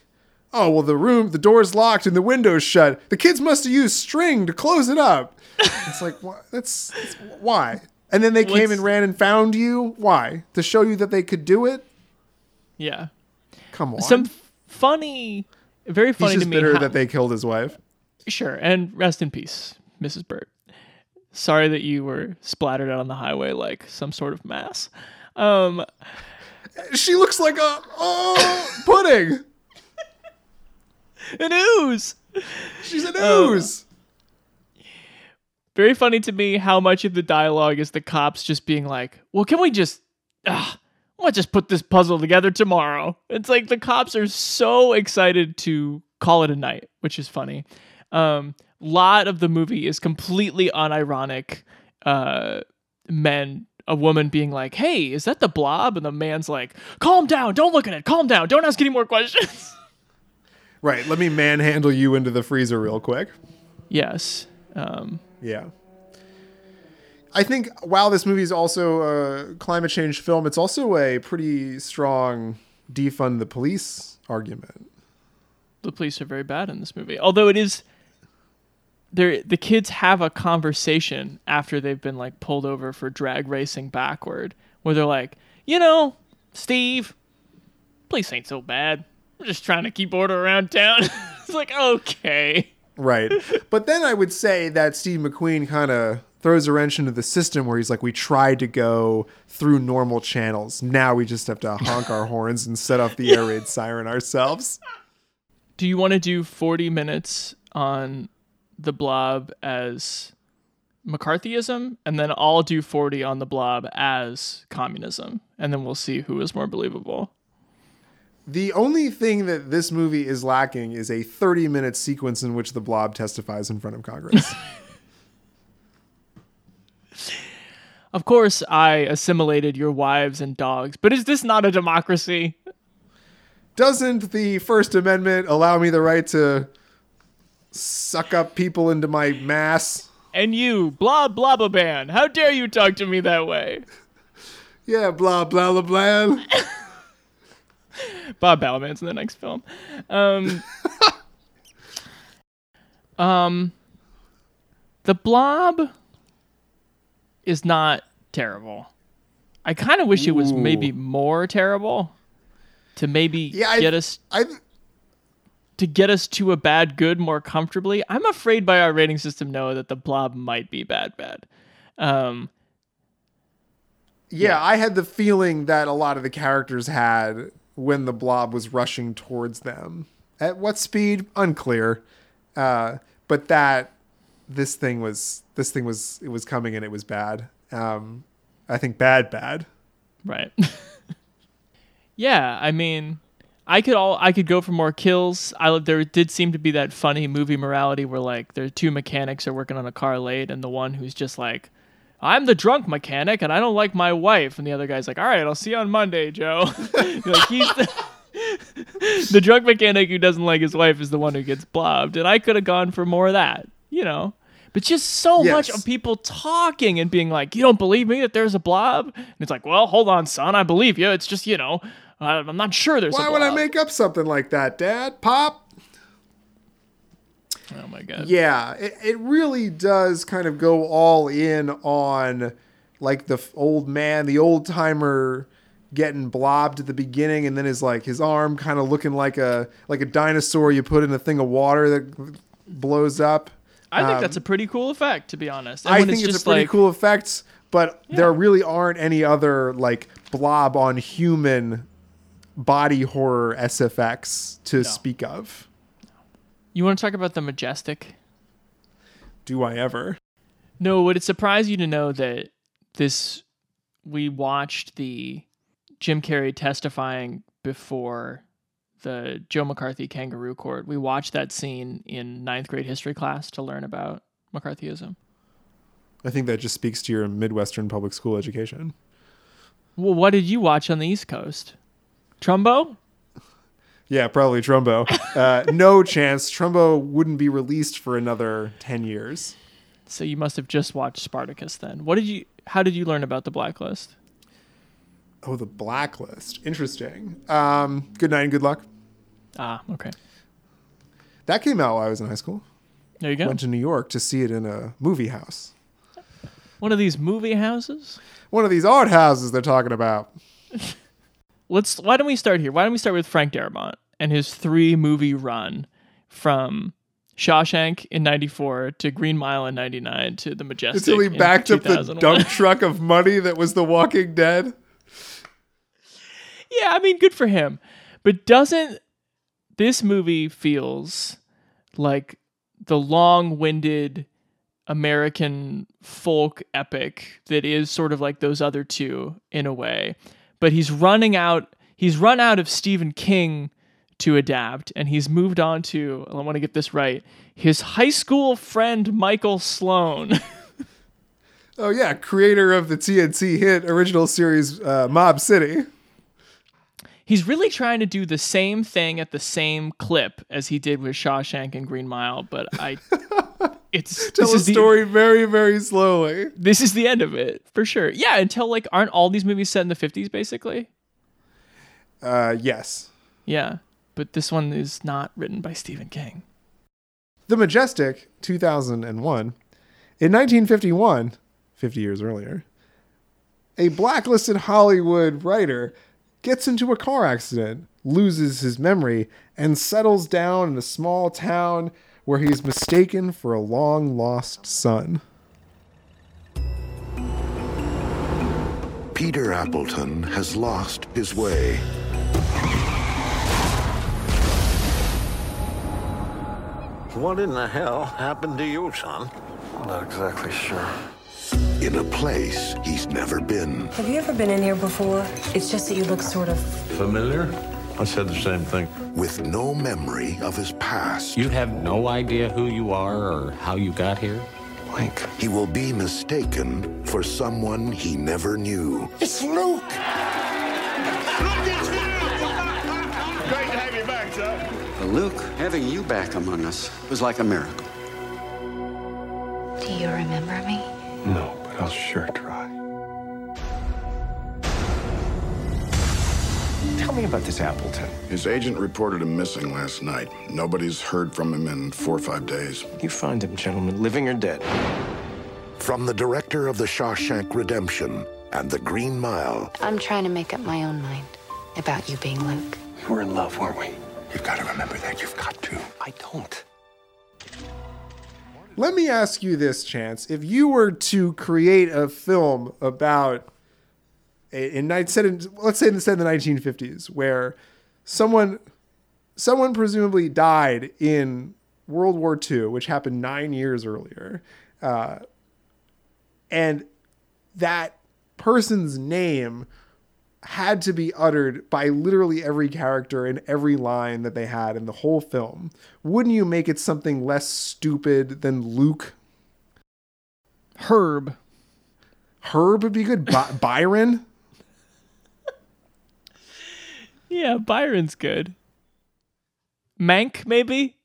oh well the room the door's locked and the window's shut. The kids must have used string to close it up. *laughs* It's like what that's, that's why? And then they What's... came and ran and found you? Why? To show you that they could do it? Yeah. Come on. some funny very funny He's just to me bitter how... that they killed his wife Sure, and rest in peace, Mrs. Burt. Sorry that you were splattered out on the highway like some sort of mass. Um, she looks like a oh, pudding. *laughs* An ooze. She's an ooze. Very funny to me how much of the dialogue is the cops just being like, "Well, can we just, ah, let's just put this puzzle together tomorrow." It's like the cops are so excited to call it a night, which is funny. Um, lot of the movie is completely unironic. Uh, men, a woman being like, "Hey, is that the blob?" and the man's like, "Calm down, don't look at it, calm down, don't ask any more questions." *laughs* Right. Let me manhandle you into the freezer real quick. yes. Um, Yeah. I think while this movie is also a climate change film, it's also a pretty strong defund the police argument. the police are very bad in this movie. Although it is there the kids have a conversation after they've been like pulled over for drag racing backward where they're like, "You know, Steve, police ain't so bad. We're just trying to keep order around town." *laughs* it's like, "Okay." Right. *laughs* but then I would say that Steve McQueen kind of throws a wrench into the system where he's like, we tried to go through normal channels. Now we just have to honk our *laughs* horns and set off the air raid siren ourselves. Do you want to do 40 minutes on the blob as McCarthyism and then I'll do 40 on the blob as communism and then we'll see who is more believable. The only thing that this movie is lacking is a 30 minute sequence in which the blob testifies in front of Congress. *laughs* Of course, I assimilated your wives and dogs, but is this not a democracy? Doesn't the First Amendment allow me the right to suck up people into my mass? And you, blah blah blah ban, how dare you talk to me that way? Yeah, blah, blah, blah, blah. *laughs* Bob Balaban's in the next film. Um, *laughs* um, the Blob is not terrible. I kind of wish it was maybe more terrible to maybe Yeah, I- get us I, to get us to a bad good more comfortably. I'm afraid by our rating system, Noah, that the Blob might be bad bad. Um, yeah, I had the feeling that a lot of the characters had when the blob was rushing towards them. At what speed? Unclear. Uh, but that this thing was this thing was it was coming and it was bad. Um, I think bad bad. Right. *laughs* yeah, I mean, I could all I could go for more kills. I there did seem to be that funny movie morality where like there two mechanics are working on a car late, and the one who's just like, "I'm the drunk mechanic, and I don't like my wife," and the other guy's like, "All right, I'll see you on Monday, Joe." *laughs* like he's the, *laughs* the drunk mechanic who doesn't like his wife is the one who gets blobbed, and I could have gone for more of that, you know. But just so much of people talking and being like, "You don't believe me that there's a blob?" And it's like, "Well, hold on, son, I believe you. It's just you know, I'm not sure there's Why would I make up something like that, Dad? Pop? oh my god. Yeah, it, it really does kind of go all in on like the old man, the old timer getting blobbed at the beginning and then his like his arm kind of looking like a like a dinosaur you put in a thing of water that blows up. I think Um, that's a pretty cool effect, to be honest. And I think it's, just a pretty like, cool effect, but there really aren't any other like blob on human body horror SFX to speak of. You want to talk about the majestic? Do I ever? No, would it surprise you to know that this we watched the Jim Carrey testifying before the Joe McCarthy kangaroo court. We watched that scene in ninth grade history class to learn about McCarthyism. I think that just speaks to your Midwestern public school education. Well, what did you watch on the East Coast? Trumbo? Yeah, probably Trumbo. *laughs* Uh, no chance. Trumbo wouldn't be released for another 10 years. So you must have just watched Spartacus then. What did you how did you learn about the blacklist? Oh, the blacklist. Interesting. Um, good night and good luck. Ah, okay. That came out while I was in high school. There you go. Went to New York to see it in a movie house. One of these movie houses? One of these art houses they're talking about. *laughs* Let's why don't we start here? Why don't we start with Frank Darabont and his three movie run from Shawshank in 94 to Green Mile in 99 to The Majestic. Until he backed up the dump truck of money that was The Walking Dead. Yeah, I mean, good for him. But doesn't this movie feels like the long-winded American folk epic that is sort of like those other two in a way. But he's running out he's run out of Stephen King to adapt and he's moved on to I want to get this right, his high school friend Michael Sloane. *laughs* oh yeah, creator of the TNT hit original series uh, Mob City he's really trying to do the same thing at the same clip as he did with Shawshank and Green Mile, but I *laughs* it's *laughs* tell a story the, very very slowly. This is the end of it for sure. Yeah, until like aren't all these movies set in the 50s basically? Uh yes. Yeah, but this one is not written by Stephen King. The Majestic 2001 in 1951, 50 years earlier, a blacklisted Hollywood writer gets into a car accident, loses his memory, and settles down in a small town where he's mistaken for a long lost son. Peter Appleton has lost his way. What in the hell happened to you, son? I'm not exactly sure in a place he's never been. Have you ever been in here before? It's just that you look sort of familiar. I said the same thing. With no memory of his past. You have no idea who you are or how you got here? Blank. He will be mistaken for someone he never knew. It's Luke! Luke is here! Great to have you back, sir. Luke, having you back among us was like a miracle. Do you remember me? No, but I'll sure try. Tell me about this Appleton. His agent reported him missing last night. Nobody's heard from him in four or five days. You find him, gentlemen, living or dead. From the director of The Shawshank Redemption and The Green Mile. I'm trying to make up my own mind about you being Luke. We were in love, weren't we? You've got to remember that. You've got to. I don't. Let me ask you this, Chance. If you were to create a film about in night set in, let's say instead in the 1950s, where someone someone presumably died in World War II, which happened nine years earlier, uh, and that person's name had to be uttered by literally every character in every line that they had in the whole film. Wouldn't you make it something less stupid than Luke? Herb. Herb would be good. By- *laughs* Byron? Yeah, Byron's good. Mank, maybe?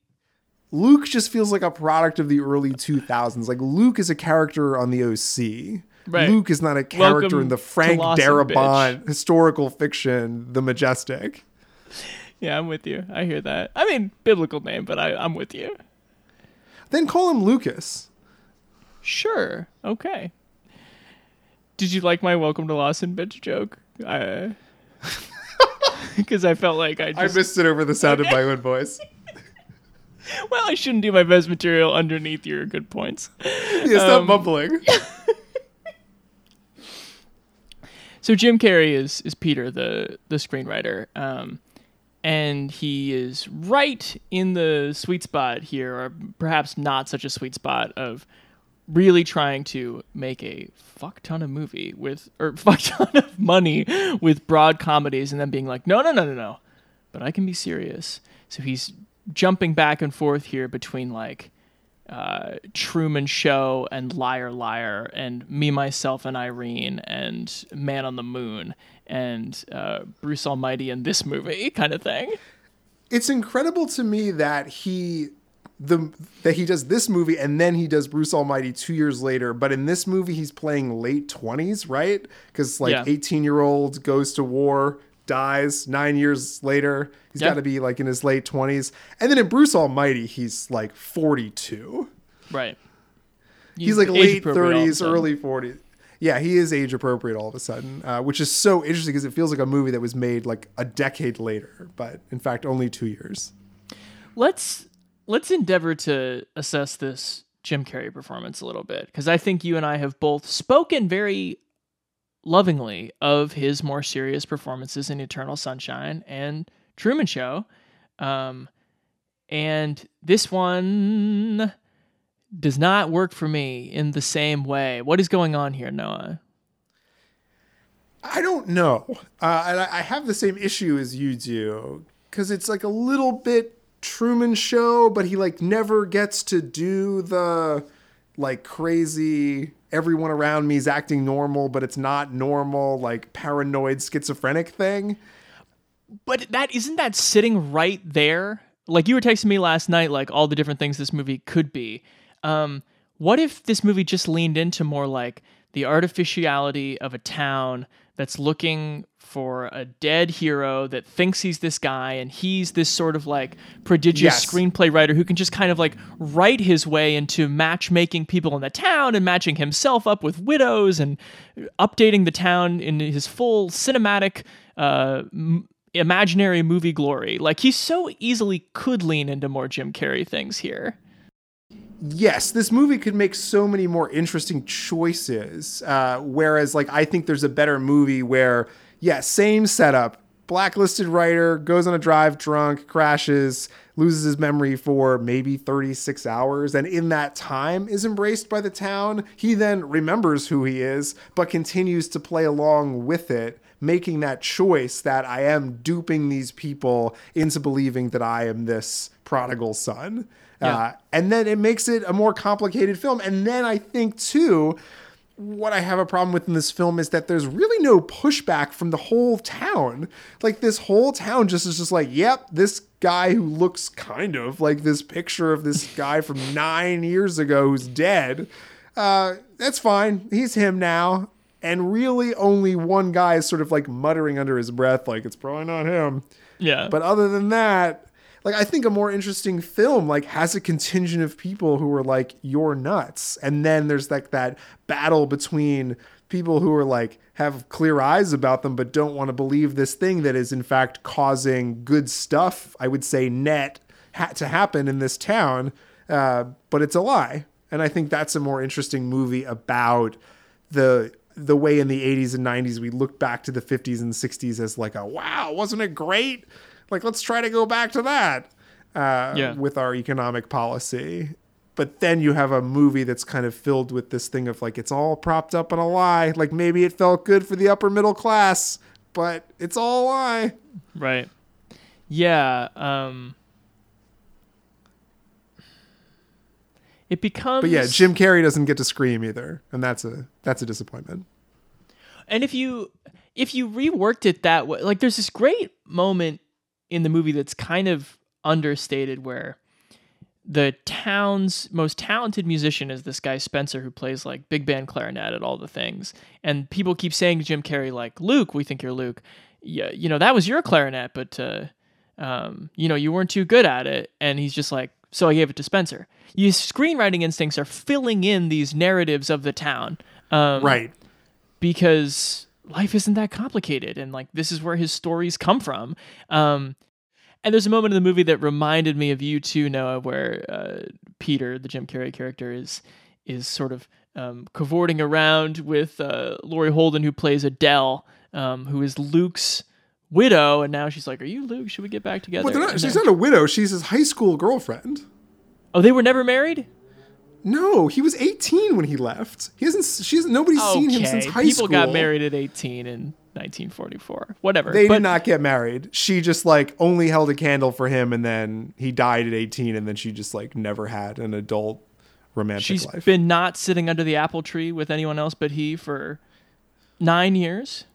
Luke just feels like a product of the early 2000s. Like, Luke is a character on the OC. Right. Luke is not a character Welcome in the Frank Darabont historical fiction, The Majestic. Yeah, I'm with you. I hear that. I mean, biblical name, but I, I'm with you. Then call him Lucas. Sure. Okay. Did you like my welcome to Lawson bitch joke? I *laughs* because I felt like I just... I missed it over the sound okay. of my own voice. *laughs* well, I shouldn't do my best material underneath your good points. Yeah, stop um, mumbling. *laughs* So Jim Carrey is is Peter, the the screenwriter, um, and he is right in the sweet spot here, or perhaps not such a sweet spot of really trying to make a fuck ton of movie with or *laughs* fuck ton of money with broad comedies, and then being like, no, no, no, no, no, but I can be serious. So he's jumping back and forth here between like uh, Truman Show and Liar Liar and Me Myself and Irene and Man on the Moon and uh, Bruce Almighty and this movie *laughs* kind of thing. It's incredible to me that he the that he does this movie and then he does Bruce Almighty two years later. But in this movie, he's playing late twenties, right? Because like eighteen year old goes to war, dies nine years later. He's got to be like in his late 20s. And then in Bruce Almighty, he's like 42. Right. He's, he's like late 30s, early 40s. Yeah, he is age appropriate all of a sudden, uh, which is so interesting because it feels like a movie that was made like a decade later, but in fact only two years. Let's let's endeavor to assess this Jim Carrey performance a little bit because I think you and I have both spoken very lovingly of his more serious performances in Eternal Sunshine and Truman Show. Um, and this one does not work for me in the same way. What is going on here, Noah? I don't know. Uh, and I have the same issue as you do because it's like a little bit Truman Show, but he like never gets to do the like crazy. Everyone around me is acting normal, but it's not normal, like paranoid schizophrenic thing. But that isn't that sitting right there. Like you were texting me last night, like all the different things this movie could be. Um, what if this movie just leaned into more like the artificiality of a town that's looking for a dead hero that thinks he's this guy and he's this sort of like prodigious Yes. screenplay writer who can just kind of like write his way into matchmaking people in the town and matching himself up with widows and updating the town in his full cinematic uh m- imaginary movie glory like he so easily could lean into more jim carrey things here yes, this movie could make so many more interesting choices. Uh, whereas, like, I think there's a better movie where, yeah, same setup. Blacklisted writer goes on a drive drunk, crashes, loses his memory for maybe 36 hours, and in that time is embraced by the town. He then remembers who he is, but continues to play along with it, making that choice that I am duping these people into believing that I am this prodigal son. Yeah. Uh, and then it makes it a more complicated film. And then I think, too, what I have a problem with in this film is that there's really no pushback from the whole town. Like, this whole town just is just like, yep, this guy who looks kind of like this picture of this guy from *laughs* nine years ago who's dead. Uh, that's fine. He's him now. And really, only one guy is sort of like muttering under his breath, like, it's probably not him. yeah But other than that, like I think a more interesting film like has a contingent of people who are like you're nuts, and then there's like that battle between people who are like have clear eyes about them but don't want to believe this thing that is in fact causing good stuff. I would say net to happen in this town, uh, but it's a lie, and I think that's a more interesting movie about the the way in the 80s and 90s we look back to the 50s and 60s as like a wow wasn't it great like let's try to go back to that uh, Yeah. with our economic policy but then you have a movie that's kind of filled with this thing of like it's all propped up on a lie like maybe it felt good for the upper middle class but it's all a lie Right. Yeah. Um. It becomes. but yeah jim carrey doesn't get to scream either and that's a that's a disappointment And if you if you reworked it that way, like there's this great moment in the movie that's kind of understated where the town's most talented musician is this guy Spencer who plays like big band clarinet at all the things. And people keep saying to Jim Carrey like, "Luke, we think you're Luke. Yeah, you know, that was your clarinet, but uh um, you know, you weren't too good at it." And he's just like, "So I gave it to Spencer." Your screenwriting instincts are filling in these narratives of the town. Um, right because life isn't that complicated and like this is where his stories come from um and there's a moment in the movie that reminded me of you too noah where uh, peter the jim carrey character is is sort of um, cavorting around with uh, Laurie Holden, who plays Adele, um, who is Luke's widow, and now she's like, "Are you Luke? Should we get back together?" Well, not, she's not a widow. She's his high school girlfriend. Oh, they were never married. No, he was 18 when he left. He hasn't. She hasn't. Nobody's seen him since high People school. People got married at 18 in 1944. Whatever. They but did not get married. She just like only held a candle for him, and then he died at 18, and then she just like never had an adult romantic she's life. been not sitting under the apple tree with anyone else but he for nine years.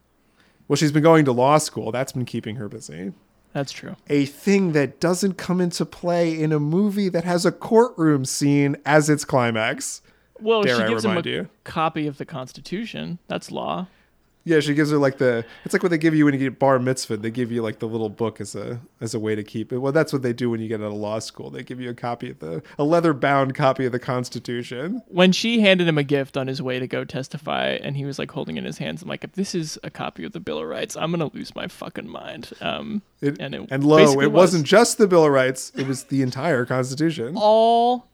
well, she's been going to law school. That's been keeping her busy. That's true. A thing that doesn't come into play in a movie that has a courtroom scene as its climax. Well, Dare she I gives him a remind you? copy of the Constitution. That's law. Yeah, she gives her like the. It's like what they give you when you get bar mitzvah. They give you like the little book as a as a way to keep it. Well, that's what they do when you get out of law school. They give you a copy of the a leather bound copy of the Constitution. When she handed him a gift on his way to go testify, and he was like holding it in his hands, I'm like, if this is a copy of the Bill of Rights, I'm gonna lose my fucking mind. Um, It, and it and lo, it was. wasn't just the Bill of Rights; it was the entire Constitution. all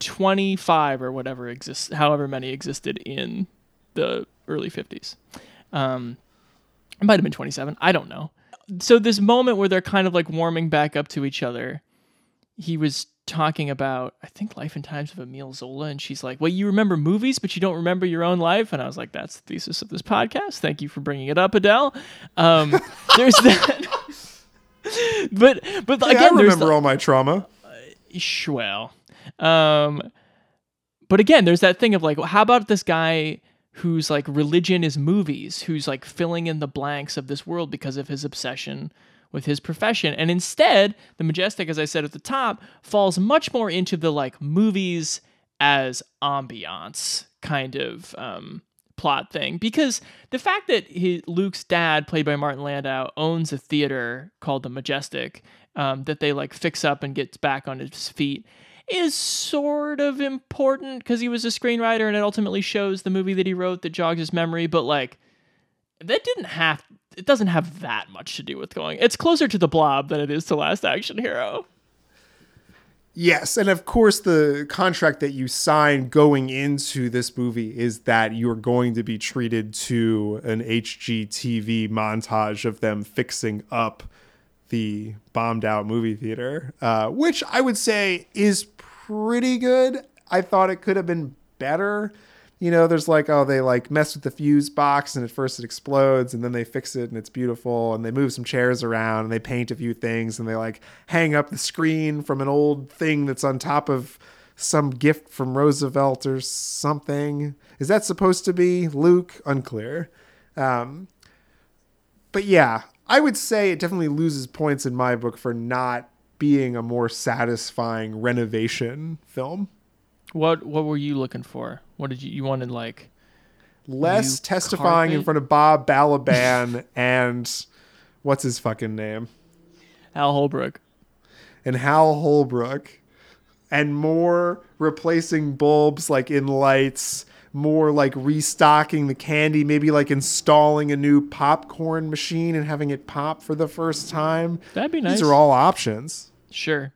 25 or whatever exists, however many existed in the early 50s. Um, it might have been 27. I don't know. so this moment where they're kind of like warming back up to each other, he was talking about I think Life and Times of Emile Zola, and she's like, "Well, you remember movies, but you don't remember your own life." And I was like, "That's the thesis of this podcast. Thank you for bringing it up, Adele." Um, *laughs* there's that. *laughs* but but Hey, again, I remember the- all my trauma. Sh- well, um, but again, there's that thing of like, how about this guy whose like religion is movies, who's like filling in the blanks of this world because of his obsession with his profession, and instead, the majestic, as I said at the top, falls much more into the like movies as ambiance kind of um, plot thing. Because the fact that he, Luke's dad, played by Martin Landau, owns a theater called the Majestic um, that they like fix up and gets back on his feet is sort of important because he was a screenwriter and it ultimately shows the movie that he wrote that jogs his memory. But like, that didn't have. It doesn't have that much to do with going. It's closer to the Blob than it is to Last Action Hero. Yes, and of course the contract that you sign going into this movie is that you're going to be treated to an HGTV montage of them fixing up the bombed out movie theater, uh, which I would say is pretty good. I thought it could have been better. You know, there's like, oh, they like mess with the fuse box and at first it explodes and then they fix it and it's beautiful and they move some chairs around and they paint a few things and they like hang up the screen from an old thing that's on top of some gift from Roosevelt or something. Is that supposed to be Luke? Unclear. Um, but yeah, I would say it definitely loses points in my book for not being a more satisfying renovation film. What What were you looking for? What did you you wanted like? Less testifying in front of Bob Balaban *laughs* and what's his fucking name? Hal Holbrook. And Hal Holbrook. And more replacing bulbs like in lights, more like restocking the candy, maybe like installing a new popcorn machine and having it pop for the first time. That'd be nice. These are all options. Sure.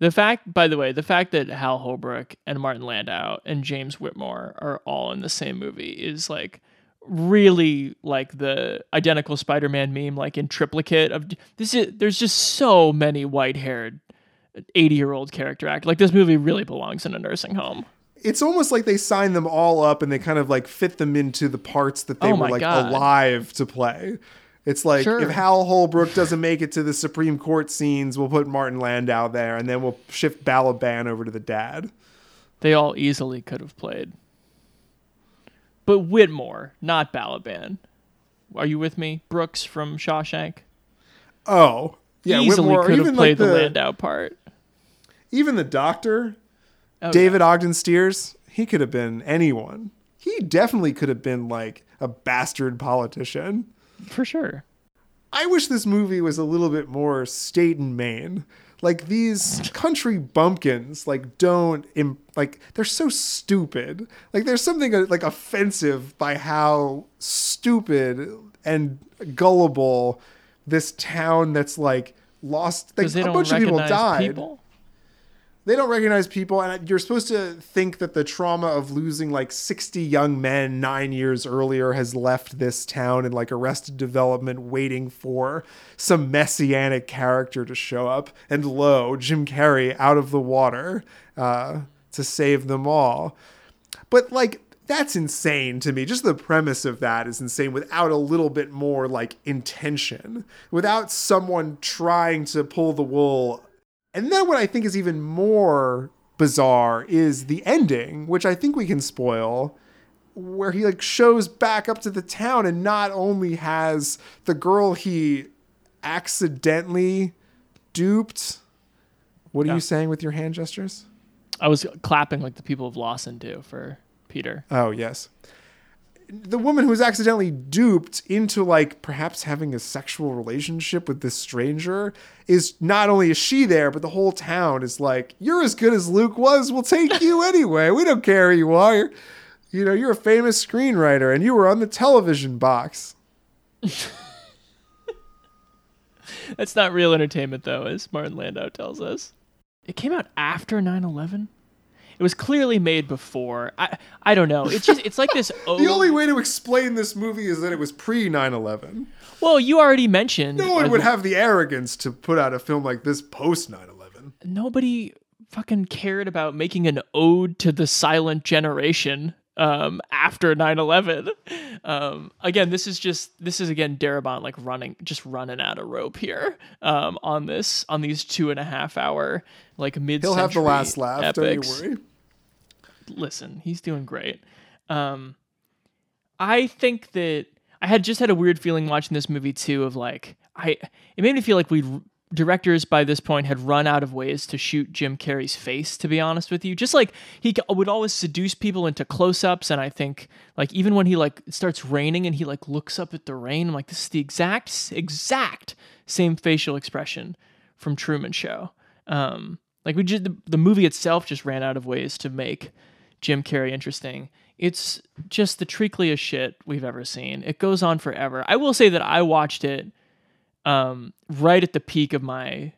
The fact, by the way, the fact that Hal Holbrook and Martin Landau and James Whitmore are all in the same movie is like really like the identical Spider-Man meme, like in triplicate of this. Is there's just so many white-haired, eighty-year-old character act. Like this movie really belongs in a nursing home. It's almost like they signed them all up and they kind of like fit them into the parts that they Oh were like God. alive to play. It's like Sure. if Hal Holbrook doesn't make it to the Supreme Court scenes, we'll put Martin Landau there, and then we'll shift Balaban over to the dad. They all easily could have played. But Whitmore, not Balaban. Are you with me? Brooks from Shawshank. Oh, yeah, easily Whitmore, could have played like the, the Landau part. even the Doctor, Oh, David Ogden Stiers. He could have been anyone. He definitely could have been like a bastard politician. For sure. I wish this movie was a little bit more State and Main. Like these country bumpkins, like don't Im- like they're so stupid. Like there's something uh, like offensive by how stupid and gullible this town that's like lost. Like a bunch of people died. people? They don't recognize people, and you're supposed to think that the trauma of losing like 60 young men nine years earlier has left this town in like arrested development, waiting for some messianic character to show up. And lo, Jim Carrey out of the water uh, to save them all. But like, that's insane to me. Just the premise of that is insane without a little bit more like intention, without someone trying to pull the wool and then what I think is even more bizarre is the ending, which I think we can spoil, where he like shows back up to the town and not only has the girl he accidentally duped. What are Yeah. you saying with your hand gestures? I was clapping like the people of Lawson do for Peter. Oh, yes. The woman who was accidentally duped into like perhaps having a sexual relationship with this stranger is not only is she there, but the whole town is like, You're as good as Luke was, we'll take *laughs* you anyway. We don't care who you are. You know, you're a famous screenwriter and you were on the television box. *laughs* That's not real entertainment, though, as Martin Landau tells us. It came out after 9 11. It was clearly made before. I I don't know. It's just it's like this. *laughs* the only way to explain this movie is that it was pre 9/11. Well, you already mentioned. No one would have the arrogance to put out a film like this post 9/11. Nobody fucking cared about making an ode to the silent generation um, after 9-11 um, again this is just this is again darabont like running just running out of rope here um, on this on these two and a half hour like mid he'll have the last laugh epics. don't you worry. Listen he's doing great. Um, i think that i had just had a weird feeling watching this movie too of like i it made me feel like we directors by this point had run out of ways to shoot Jim Carrey's face, to be honest with you. Just like he would always seduce people into close ups. And I think, like, even when he, like, it starts raining and he, like, looks up at the rain, I'm like, this is the exact, exact same facial expression from Truman Show. Um, like, we just, the, the movie itself just ran out of ways to make Jim Carrey interesting. It's just the treacliest shit we've ever seen. It goes on forever. I will say that I watched it um, right at the peak of my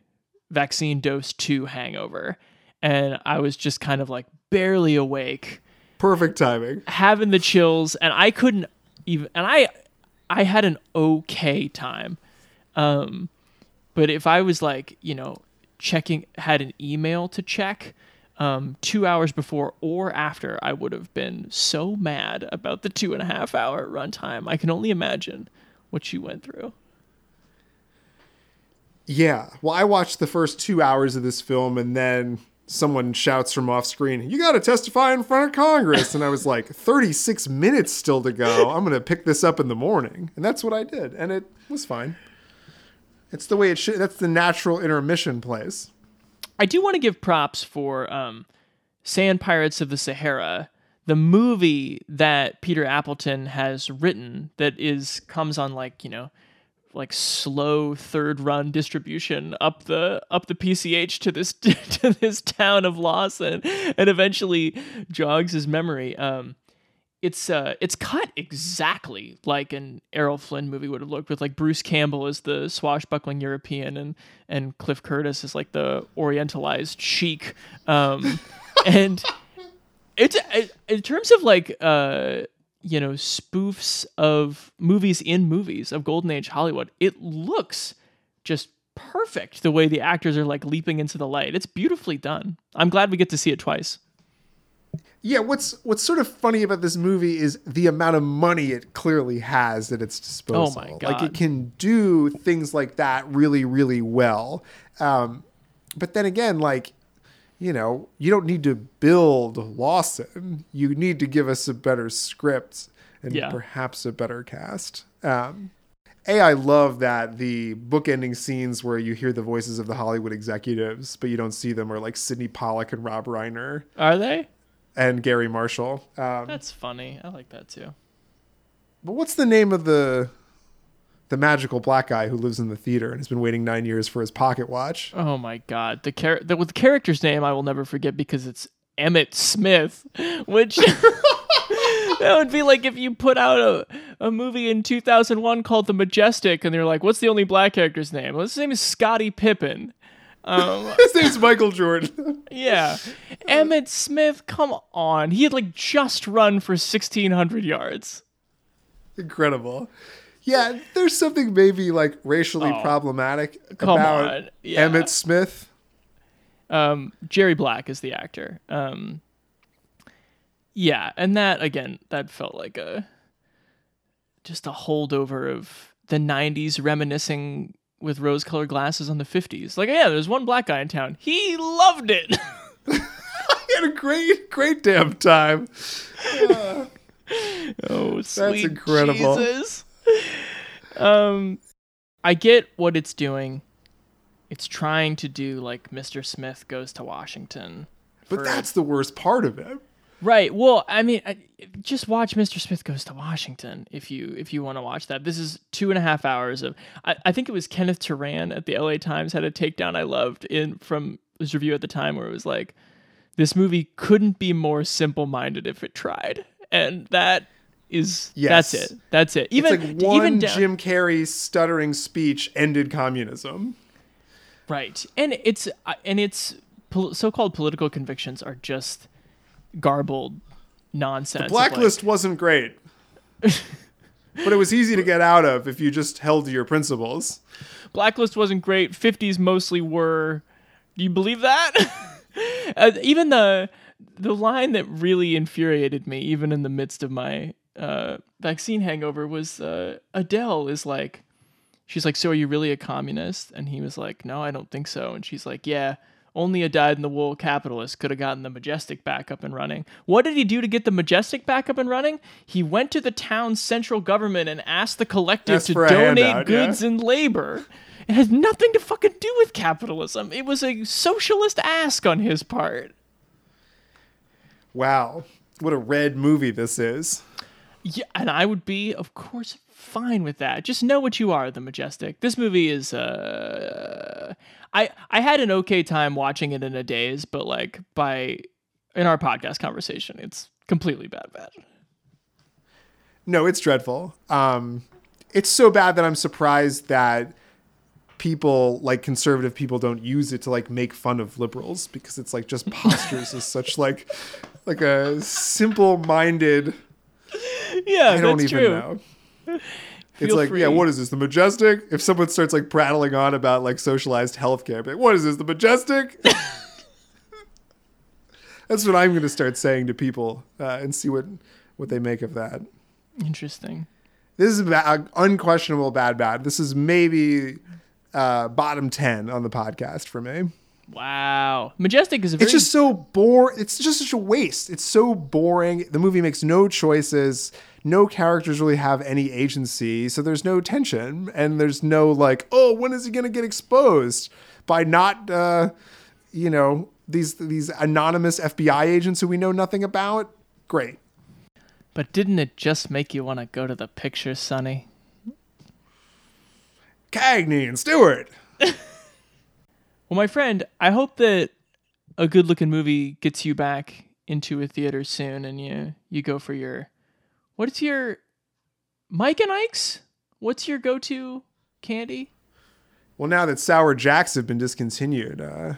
vaccine dose two hangover. And I was just kind of like barely awake. Perfect timing. Having the chills, and I couldn't even and I I had an okay time. Um but if I was like, you know, checking had an email to check um, two hours before or after, I would have been so mad about the two and a half hour runtime. I can only imagine what you went through. Yeah. Well, I watched the first two hours of this film and then someone shouts from off screen, You got to testify in front of Congress. And I was like, 36 minutes still to go. I'm going to pick this up in the morning. And that's what I did. And it was fine. It's the way it should. That's the natural intermission place. I do want to give props for um, Sand Pirates of the Sahara, the movie that Peter Appleton has written that is comes on like, you know, like slow third run distribution up the up the PCH to this *laughs* to this town of Lawson and eventually jogs his memory. Um, it's uh it's cut exactly like an Errol Flynn movie would have looked with like Bruce Campbell as the swashbuckling European and and Cliff Curtis is like the orientalized sheik. Um, *laughs* and it's it, in terms of like uh you know, spoofs of movies in movies of golden age Hollywood. It looks just perfect the way the actors are like leaping into the light. It's beautifully done. I'm glad we get to see it twice. Yeah, what's what's sort of funny about this movie is the amount of money it clearly has at its disposal. Oh my god! Like it can do things like that really, really well. Um, but then again, like you know, you don't need to build Lawson. You need to give us a better script and yeah. perhaps a better cast. Um, a, I love that the bookending scenes where you hear the voices of the Hollywood executives, but you don't see them, are like Sydney Pollack and Rob Reiner. Are they? And Garry Marshall. Um, That's funny. I like that too. But what's the name of the the magical black guy who lives in the theater and has been waiting nine years for his pocket watch. Oh my god, the char- the, the character's name I will never forget because it's Emmett Smith, *laughs* which *laughs* that would be like if you put out a, a movie in 2001 called The Majestic and they're like, what's the only black character's name? Well, his name is Scottie Pippen. Um, *laughs* his name's Michael Jordan. yeah. Emmett Smith, come on. He had like just run for 1,600 yards. Incredible. Yeah, there's something maybe like racially oh, problematic about yeah. Emmitt Smith. Um, Gerry Black is the actor. Um, yeah, and that again, that felt like a just a holdover of the '90s, reminiscing with rose-colored glasses on the '50s. Like, yeah, there's one black guy in town. He loved it. *laughs* he had a great, great damn time. Uh, *laughs* oh, that's incredible. Jesus um, I get what it's doing. It's trying to do like Mr. Smith goes to Washington. But that's the worst part of it. Right. Well, I mean, I, just watch Mr. Smith Goes to Washington if you if you want to watch that. This is two and a half hours of. I, I think it was Kenneth Turan at the L.A. Times had a takedown I loved in from his review at the time where it was like, this movie couldn't be more simple minded if it tried, and that is yes. that's it. That's it. Even it's like one even Jim Carrey stuttering speech ended communism. Right, and it's uh, and it's so-called political convictions are just garbled nonsense. The blacklist wasn't great. *laughs* but it was easy to get out of if you just held to your principles. Blacklist wasn't great. 50s mostly were. Do you believe that? *laughs* uh, even the the line that really infuriated me, even in the midst of my uh, vaccine hangover, was uh, Adele is like, she's like, "So are you really a communist?" And he was like, "No, I don't think so." And she's like, "Yeah." Only a dyed in the wool capitalist could have gotten the Majestic back up and running. What did he do to get the Majestic back up and running? He went to the town's central government and asked the collective Asked to donate handout, goods yeah. and labor. It has nothing to fucking do with capitalism. It was a socialist ask on his part. Wow. What a red movie this is. Yeah, and I would be, of course, fine with that. Just know what you are, the majestic. This movie is uh I I had an okay time watching it in a daze, but like by in our podcast conversation, it's completely bad bad. No, it's dreadful. Um it's so bad that I'm surprised that people like conservative people don't use it to like make fun of liberals because it's like just *laughs* postures as such like like a simple minded *laughs* Yeah, I don't that's even true. know. *laughs* It's Feel like, yeah, what is this? The Majestic? If someone starts like prattling on about like socialized healthcare, like, what is this? The Majestic? *laughs* That's what I'm going to start saying to people uh, and see what what they make of that. Interesting. This is ba- unquestionable bad bad. This is maybe uh, bottom ten on the podcast for me. Wow. Majestic is a very It's just so boring. It's just such a waste. It's so boring. The movie makes no choices. No characters really have any agency. So there's no tension. And there's no like, oh, when is he going to get exposed? By not, uh, you know, these these anonymous FBI agents who we know nothing about? Great. But didn't it just make you want to go to the picture, Sonny? Cagney and Stewart. *laughs* Well, my friend, I hope that a good-looking movie gets you back into a theater soon, and you you go for your what's your Mike and Ike's? What's your go-to candy? Well, now that Sour Jacks have been discontinued, uh,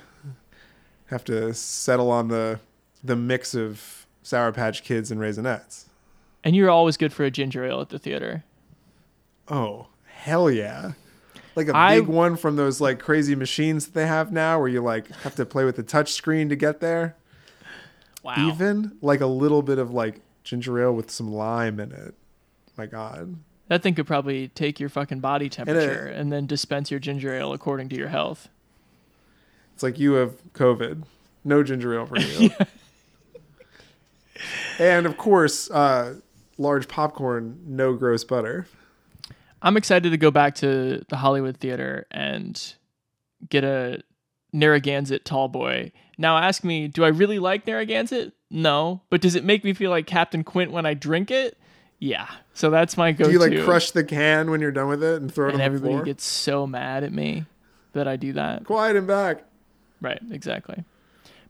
have to settle on the the mix of Sour Patch Kids and Raisinets. And you're always good for a ginger ale at the theater. Oh, hell yeah. Like a I- big one from those like crazy machines that they have now where you like have to play with the touch screen to get there. Wow. Even like a little bit of like ginger ale with some lime in it. My God. That thing could probably take your fucking body temperature and, then dispense your ginger ale according to your health. It's like you have COVID. No ginger ale for you. *laughs* and of course, uh, large popcorn, no gross butter. I'm excited to go back to the Hollywood Theater and get a Narragansett tall boy. Now ask me, do I really like Narragansett? No. But does it make me feel like Captain Quint when I drink it? Yeah. So that's my go-to. Do you like crush the can when you're done with it and throw it and on the everybody floor? gets so mad at me that I do that. Quiet him back. Right, exactly.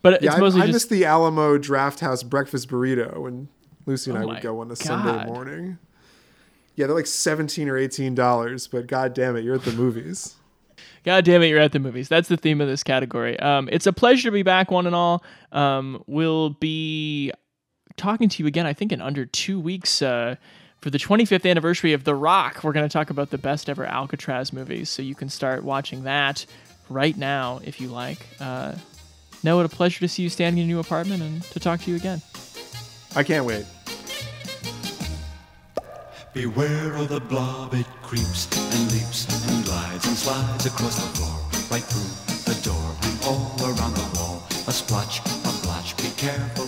But Yeah, it's I, mostly I just miss the Alamo Drafthouse breakfast burrito when Lucy and Oh I would go on a Sunday morning. Yeah, they're like seventeen or eighteen dollars, but god damn it, you're at the movies. *laughs* God damn it, you're at the movies. That's the theme of this category. Um, it's a pleasure to be back, one and all. Um, we'll be talking to you again, I think, in under two weeks uh, for the 25th anniversary of The Rock. We're going to talk about the best ever Alcatraz movies, so you can start watching that right now if you like. Uh, no, what a pleasure to see you standing in your new apartment and to talk to you again. I can't wait. Beware of the blob, it creeps and leaps and glides and slides across the floor, right through the door and all around the wall. A splotch, a blotch, be careful